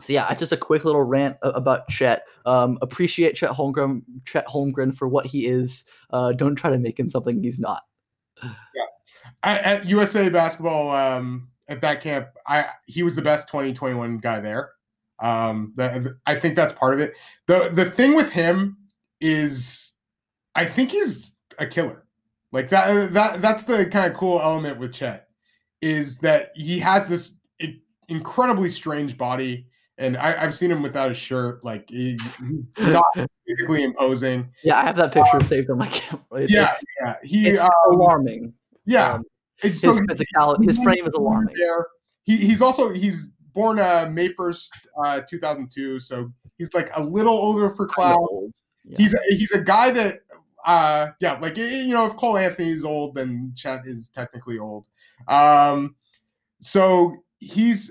so yeah, it's just a quick little rant about Chet. Um, appreciate Chet Holmgren, Chet Holmgren for what he is. Uh, don't try to make him something he's not. At, at USA basketball um, at that camp, I he was the best 2021 guy there. Um, that, I think that's part of it. the The thing with him is, I think he's a killer. Like that. That that's the kind of cool element with Chet is that he has this incredibly strange body. And I, I've seen him without a shirt, like he, he's not [laughs] physically imposing. Yeah, I have that picture saved on my camera. It's, Yeah, Yeah, he. it's um, alarming. Yeah, Um, his so- physicality, his frame is alarming. there. He he's also he's born uh May first, uh two thousand two, so he's like a little older for Cloud. Yeah. He's a, he's a guy that uh yeah, like you know, if Cole Anthony's old, then Chet is technically old. Um so he's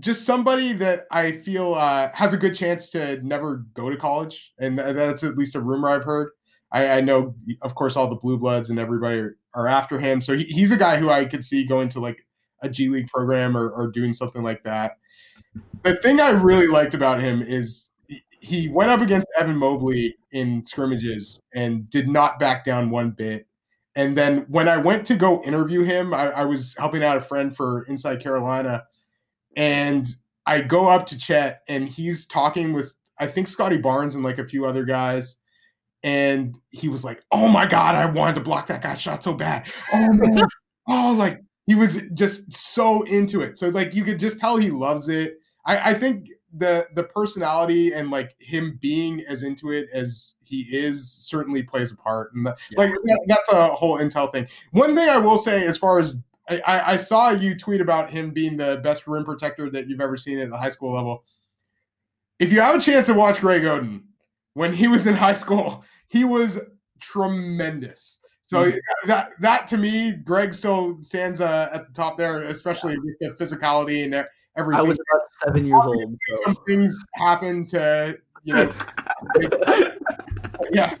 just somebody that I feel uh has a good chance to never go to college, and that's at least a rumor I've heard. I, I know, of course, all the blue bloods and everybody are, are after him. So he, he's a guy who I could see going to like a G League program or, or doing something like that. The thing I really liked about him is he- went up against Evan Mobley in scrimmages and did not back down one bit. And then when I went to go interview him, I, I was helping out a friend for Inside Carolina, and I go up to Chet and he's talking with I think Scotty Barnes and like a few other guys. And he was like, "Oh my god, I wanted to block that guy shot so bad. Oh man, [laughs] oh like he was just so into it. So like you could just tell he loves it. I, I think the the personality and like him being as into it as he is certainly plays a part. And the, Yeah. like that, that's a whole intel thing. One thing I will say, as far as I, I, I saw you tweet about him being the best rim protector that you've ever seen at the high school level. If you have a chance to watch Greg Oden when he was in high school, he was tremendous. So that that to me, Greg still stands uh, at the top there, especially with the physicality and everything. I was about seven years old. So. Some things happen to you know. yeah,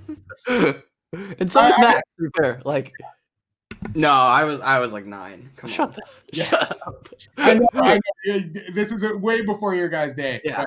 and so is I- I- Max, to be fair. Like, No, I was I was like nine. Come shut, on. the, Yeah. [laughs] shut up. I know, I know. This is way before your guys' day. Yeah.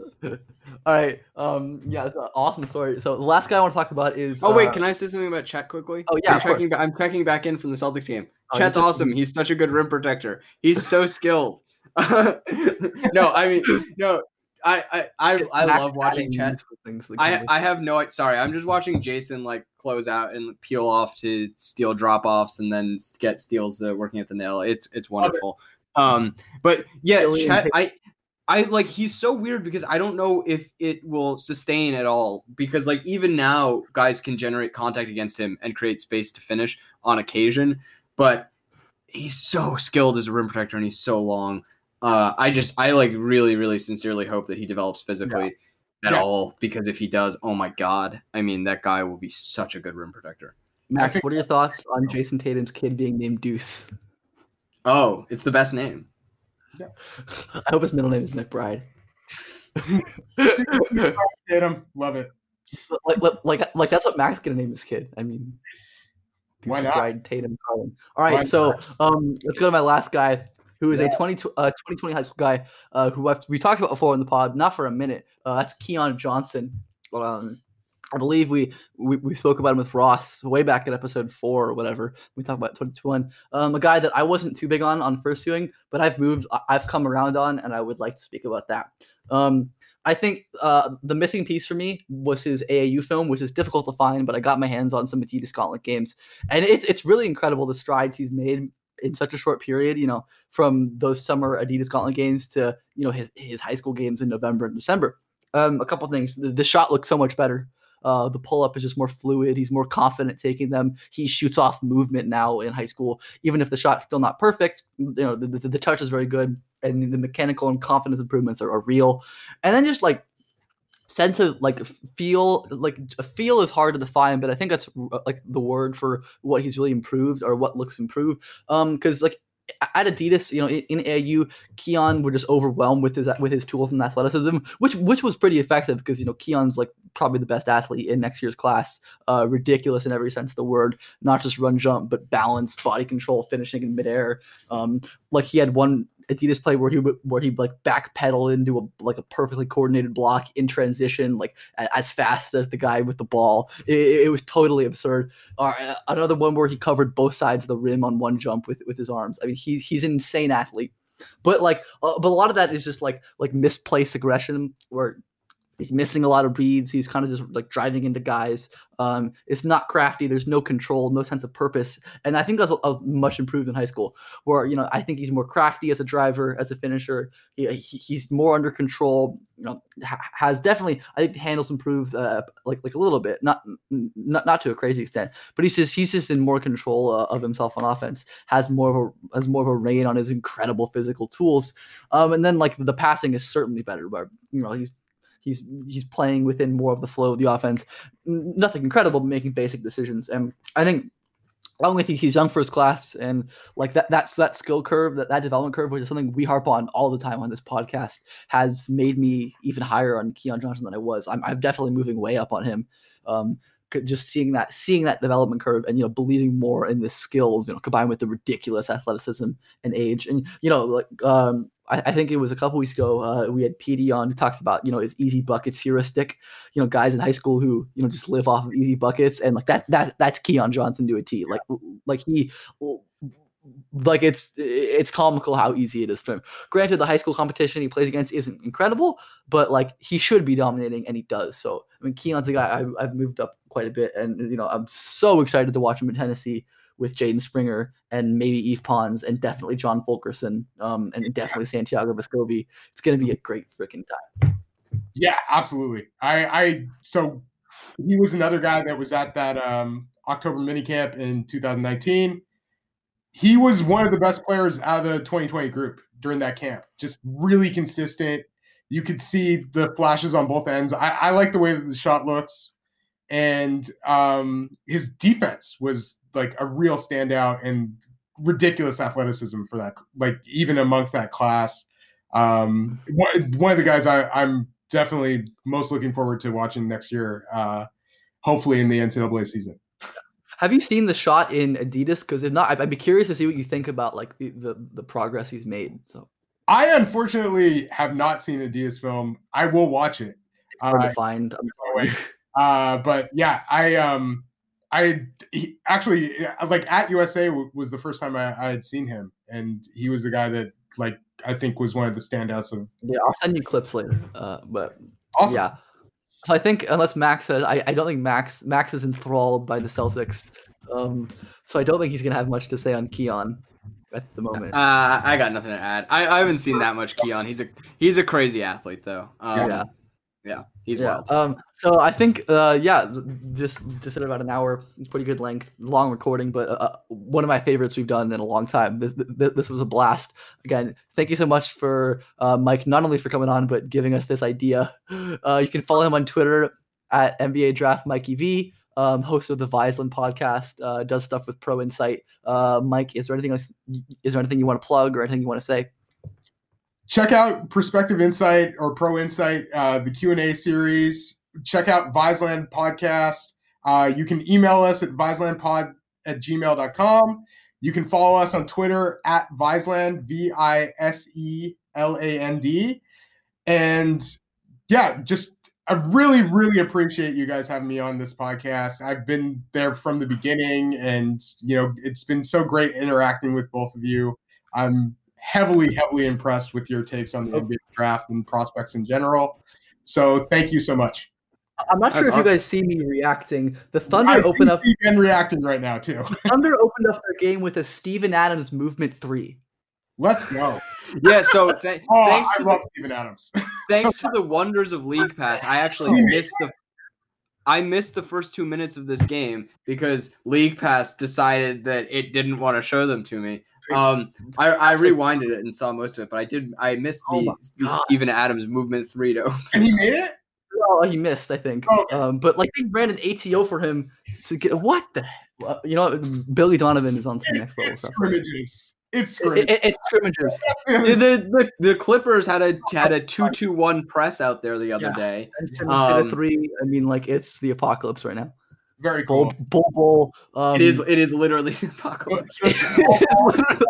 [laughs] All right. Um. Yeah. It's an awesome story. So the last guy I want to talk about is. Oh wait, uh, can I say something about Chet quickly? Oh, yeah, I'm checking. Ba- I'm checking back in from the Celtics game. Oh, Chet's just- awesome. He's such a good rim protector. He's so [laughs] skilled. [laughs] no, I mean, no, I I I, I love watching Chet. Things the I. I have no sorry. I'm just watching Jayson like close out and peel off to steal drop offs and then get steals uh, working at the nail. It's it's wonderful. Um, but yeah, Chet. I I like he's so weird because I don't know if it will sustain at all because like even now guys can generate contact against him and create space to finish on occasion, but he's so skilled as a rim protector and he's so long. Uh, I just I like really really sincerely hope that he develops physically at Yeah. all because if he does, oh my god, I mean that guy will be such a good rim protector. Max, what are your thoughts on Jayson Tatum's kid being named Deuce? Oh, it's the best name. [laughs] I hope his middle name is McBride. Hit [laughs] him. Love it. like, like, like, like that's what Mac's gonna name his kid. I mean, Why not? McBride, Tatum, Carlin. All right, Why so um, let's go to my last guy, who is Yeah. a 20, uh, 2020 high school guy, uh, who I've, we talked about before in the pod, not for a minute. Uh, that's Keon Johnson. Um, I believe we, we we spoke about him with Ross way back in episode four or whatever. We talked about 2021. Um, a guy that I wasn't too big on on first viewing, but I've moved, I've come around on, and I would like to speak about that. Um, I think uh, the missing piece for me was his AAU film, which is difficult to find, but I got my hands on some Adidas Gauntlet games, and it's it's really incredible the strides he's made in such a short period. You know, from those summer Adidas Gauntlet games to you know his his high school games in November and December. Um, a couple things: the, the shot looks so much better. Uh, the pull up is just more fluid. He's more confident taking them. He shoots off movement now in high school, even if the shot's still not perfect. You know, the, the, the touch is very good, and the mechanical and confidence improvements are, are real. And then just like sense of like feel like feel is hard to define but i think that's uh, like the word for what he's really improved or what looks improved um because like at Adidas, you know, in, in AAU, Keon were just overwhelmed with his with his tools and athleticism, which which was pretty effective because you know Keon's like probably the best athlete in next year's class. Uh, ridiculous in every sense of the word, not just run jump, but balance, body control, finishing in midair. Um, like he had one Adidas play where he where he like backpedal into a like a perfectly coordinated block in transition, like as fast as the guy with the ball. It, it was totally absurd. Or uh, another one where he covered both sides of the rim on one jump with with his arms. I mean, he's he's an insane athlete. But like, uh, but a lot of that is just like like misplaced aggression, where he's missing a lot of reads. He's kind of just like driving into guys. Um, it's not crafty. There's no control, no sense of purpose, and I think that's a, a much improved in high school. Where you know I think he's more crafty as a driver, as a finisher. He, he- he's more under control. You know, ha- has definitely I think handles improved uh, like like a little bit, not not not to a crazy extent, but he's just he's just in more control uh, of himself on offense. Has more of a has more of a reign on his incredible physical tools. Um, and then like the passing is certainly better, but you know he's he's he's playing within more of the flow of the offense. Nothing incredible, but making basic decisions. And I think along with he- he's young for his class, and like that that's that skill curve, that that development curve, which is something we harp on all the time on this podcast, has made me even higher on Keon Johnson than I was. I'm I'm definitely moving way up on him. Um, just seeing that seeing that development curve and you know believing more in this skill you know combined with the ridiculous athleticism and age and you know like um I, I think it was a couple weeks ago uh, we had PD on who talks about you know his easy buckets heuristic you know guys in high school who you know just live off of easy buckets and like that that that's Keon Johnson to a T like like he like it's it's comical how easy it is for him. Granted, the high school competition he plays against isn't incredible, but like he should be dominating, and he does. So I mean, Keon's a guy I've, I've moved up quite a bit, and you know I'm so excited to watch him in Tennessee with Jaden Springer and maybe Yves Pons and definitely John Fulkerson, um, and definitely Santiago Vescovi. It's gonna be a great freaking time. Yeah, absolutely. I, I so he was another guy that was at that um, October minicamp in 2019. He was one of the best players out of the 2020 group during that camp. Just really consistent. You could see the flashes on both ends. I, I like the way that the shot looks, and um, his defense was like a real standout and ridiculous athleticism for that. Like even amongst that class, um, one, one of the guys I, I'm definitely most looking forward to watching next year. Uh, hopefully in the NCAA season. Have you seen the shot in Adidas? Because if not, I'd, be curious to see what you think about like the, the the progress he's made. So I unfortunately have not seen Adidas film. I will watch it. hard Uh, [laughs] to find. Uh, but yeah, I um, I he, actually like at USA w- was the first time I, I had seen him, and he was the guy that like I think was one of the standouts of. Yeah, I'll send you clips later. Uh, but Awesome. yeah. So I think unless Max says, I, I don't think Max Max is enthralled by the Celtics. Um, so I don't think he's gonna have much to say on Keon at the moment. Uh, I got nothing to add. I, I haven't seen that much Keon. He's a he's a crazy athlete though. Um, yeah. yeah, he's yeah. wild. Um, so I think, uh, yeah, just just at about an hour, pretty good length, long recording, but uh, one of my favorites we've done in a long time. This, this, this was a blast. Again, thank you so much for uh, Mike, not only for coming on, but giving us this idea. [gasps] Uh, you can follow him on Twitter at NBA Draft Mikey V. Um, host of the Viseland podcast, uh, does stuff with Pro Insight. Uh, Mike, is there anything else? Is there anything you want to plug or anything you want to say? Check out perspective insight or pro insight uh, the q&a series check out Viseland Podcast. Uh, you can email us at viselandpod at gmail.com. You can follow us on Twitter at Viseland, V I S E L A N D. And yeah, just I really, really appreciate you guys having me on this podcast. I've been there from the beginning, and you know, it's been so great interacting with both of you. I'm heavily, heavily impressed with your takes on the NBA draft and prospects in general. So thank you so much. I'm not sure That's if you guys see me reacting. The I Thunder opened up. see Ben reacting right now too. Thunder opened up their game with a Steven Adams movement three. Let's go. Yeah, so [laughs] th- Oh, thanks I to love the, Steven Adams. [laughs] thanks to the wonders of League Pass, I actually missed the I missed the first two minutes of this game because League Pass decided that it didn't want to show them to me. Um, I, I rewinded it and saw most of it, but I did I missed Oh the, my the God. Steven Adams movement three to and he made it. Oh, he missed, I think. Okay. Um, but like they ran an ATO for him to get what the. hell? You know, what? Billy Donovan is on to the next level. It's Stuff. scrimmages. It's It, scrimmages. it- it's scrimmages. [laughs] the, the the Clippers had a had a two two one press out there the other Yeah. day. And Simmons hit Um, a three. I mean, like it's the apocalypse right now. Very cool. Bol, Bol. Um, it is it is literally the [laughs] apocalypse. [laughs]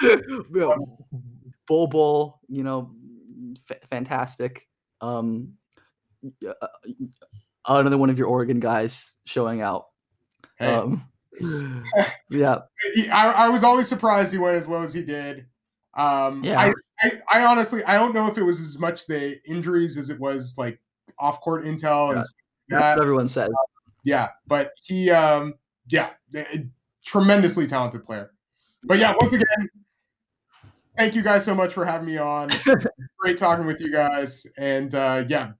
[laughs] Bol, Bol. You know, fa- fantastic. Um, uh, another one of your Oregon guys showing out. Hey, Um, yeah, I, I was always surprised he went as low as he did. Um, Yeah. I, I, I honestly, I don't know if it was as much the injuries as it was like off court intel and Yeah. stuff like that's that. what everyone says. Yeah, but he, um, yeah, tremendously talented player. But yeah, once again, thank you guys so much for having me on. [laughs] Great talking with you guys, and uh, yeah,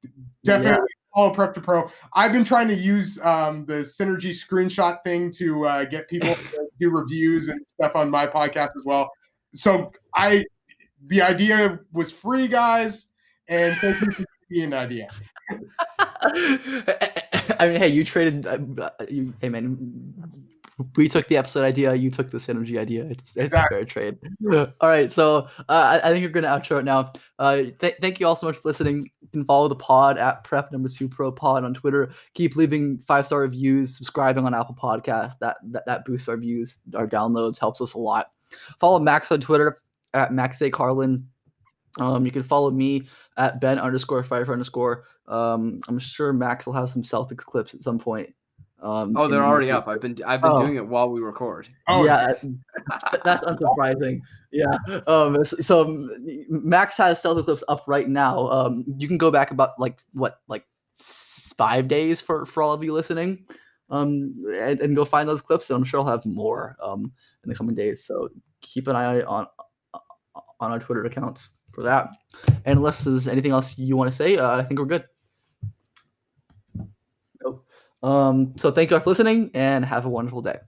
definitely follow Prep to Pro. I've been trying to use um, the Synergy screenshot thing to uh, get people to [laughs] do reviews and stuff on my podcast as well. So I, the idea was free, guys, and thank you for giving me an idea. [laughs] I mean, hey, you traded. Uh, you, hey, man, we took the episode idea. You took the synergy idea. It's it's a fair trade. All right, so uh, I, I think you're going to outro it now. Uh, th- thank you all so much for listening. You can follow the pod at Prep Number Two Pro Pod on Twitter. Keep leaving five star reviews, subscribing on Apple Podcast. That, that that boosts our views, our downloads, helps us a lot. Follow Max on Twitter at Max A Carlin. Um, you can follow me at Ben underscore Pfeiffer underscore. Um, I'm sure Max will have some Celtics clips at some point. Um, Oh, they're already future. up. I've been I've been Oh. doing it while we record. Oh, yeah, that's unsurprising. Yeah. Um. s- So um, Max has Celtics clips up right now. Um. You can go back about like what like five days for for all of you listening. Um. And, and go find those clips, and I'm sure I'll have more um in the coming days. So keep an eye on on our Twitter accounts for that. And unless there's anything else you want to say, uh, I think we're good. Nope. Um. So thank you all for listening, and have a wonderful day.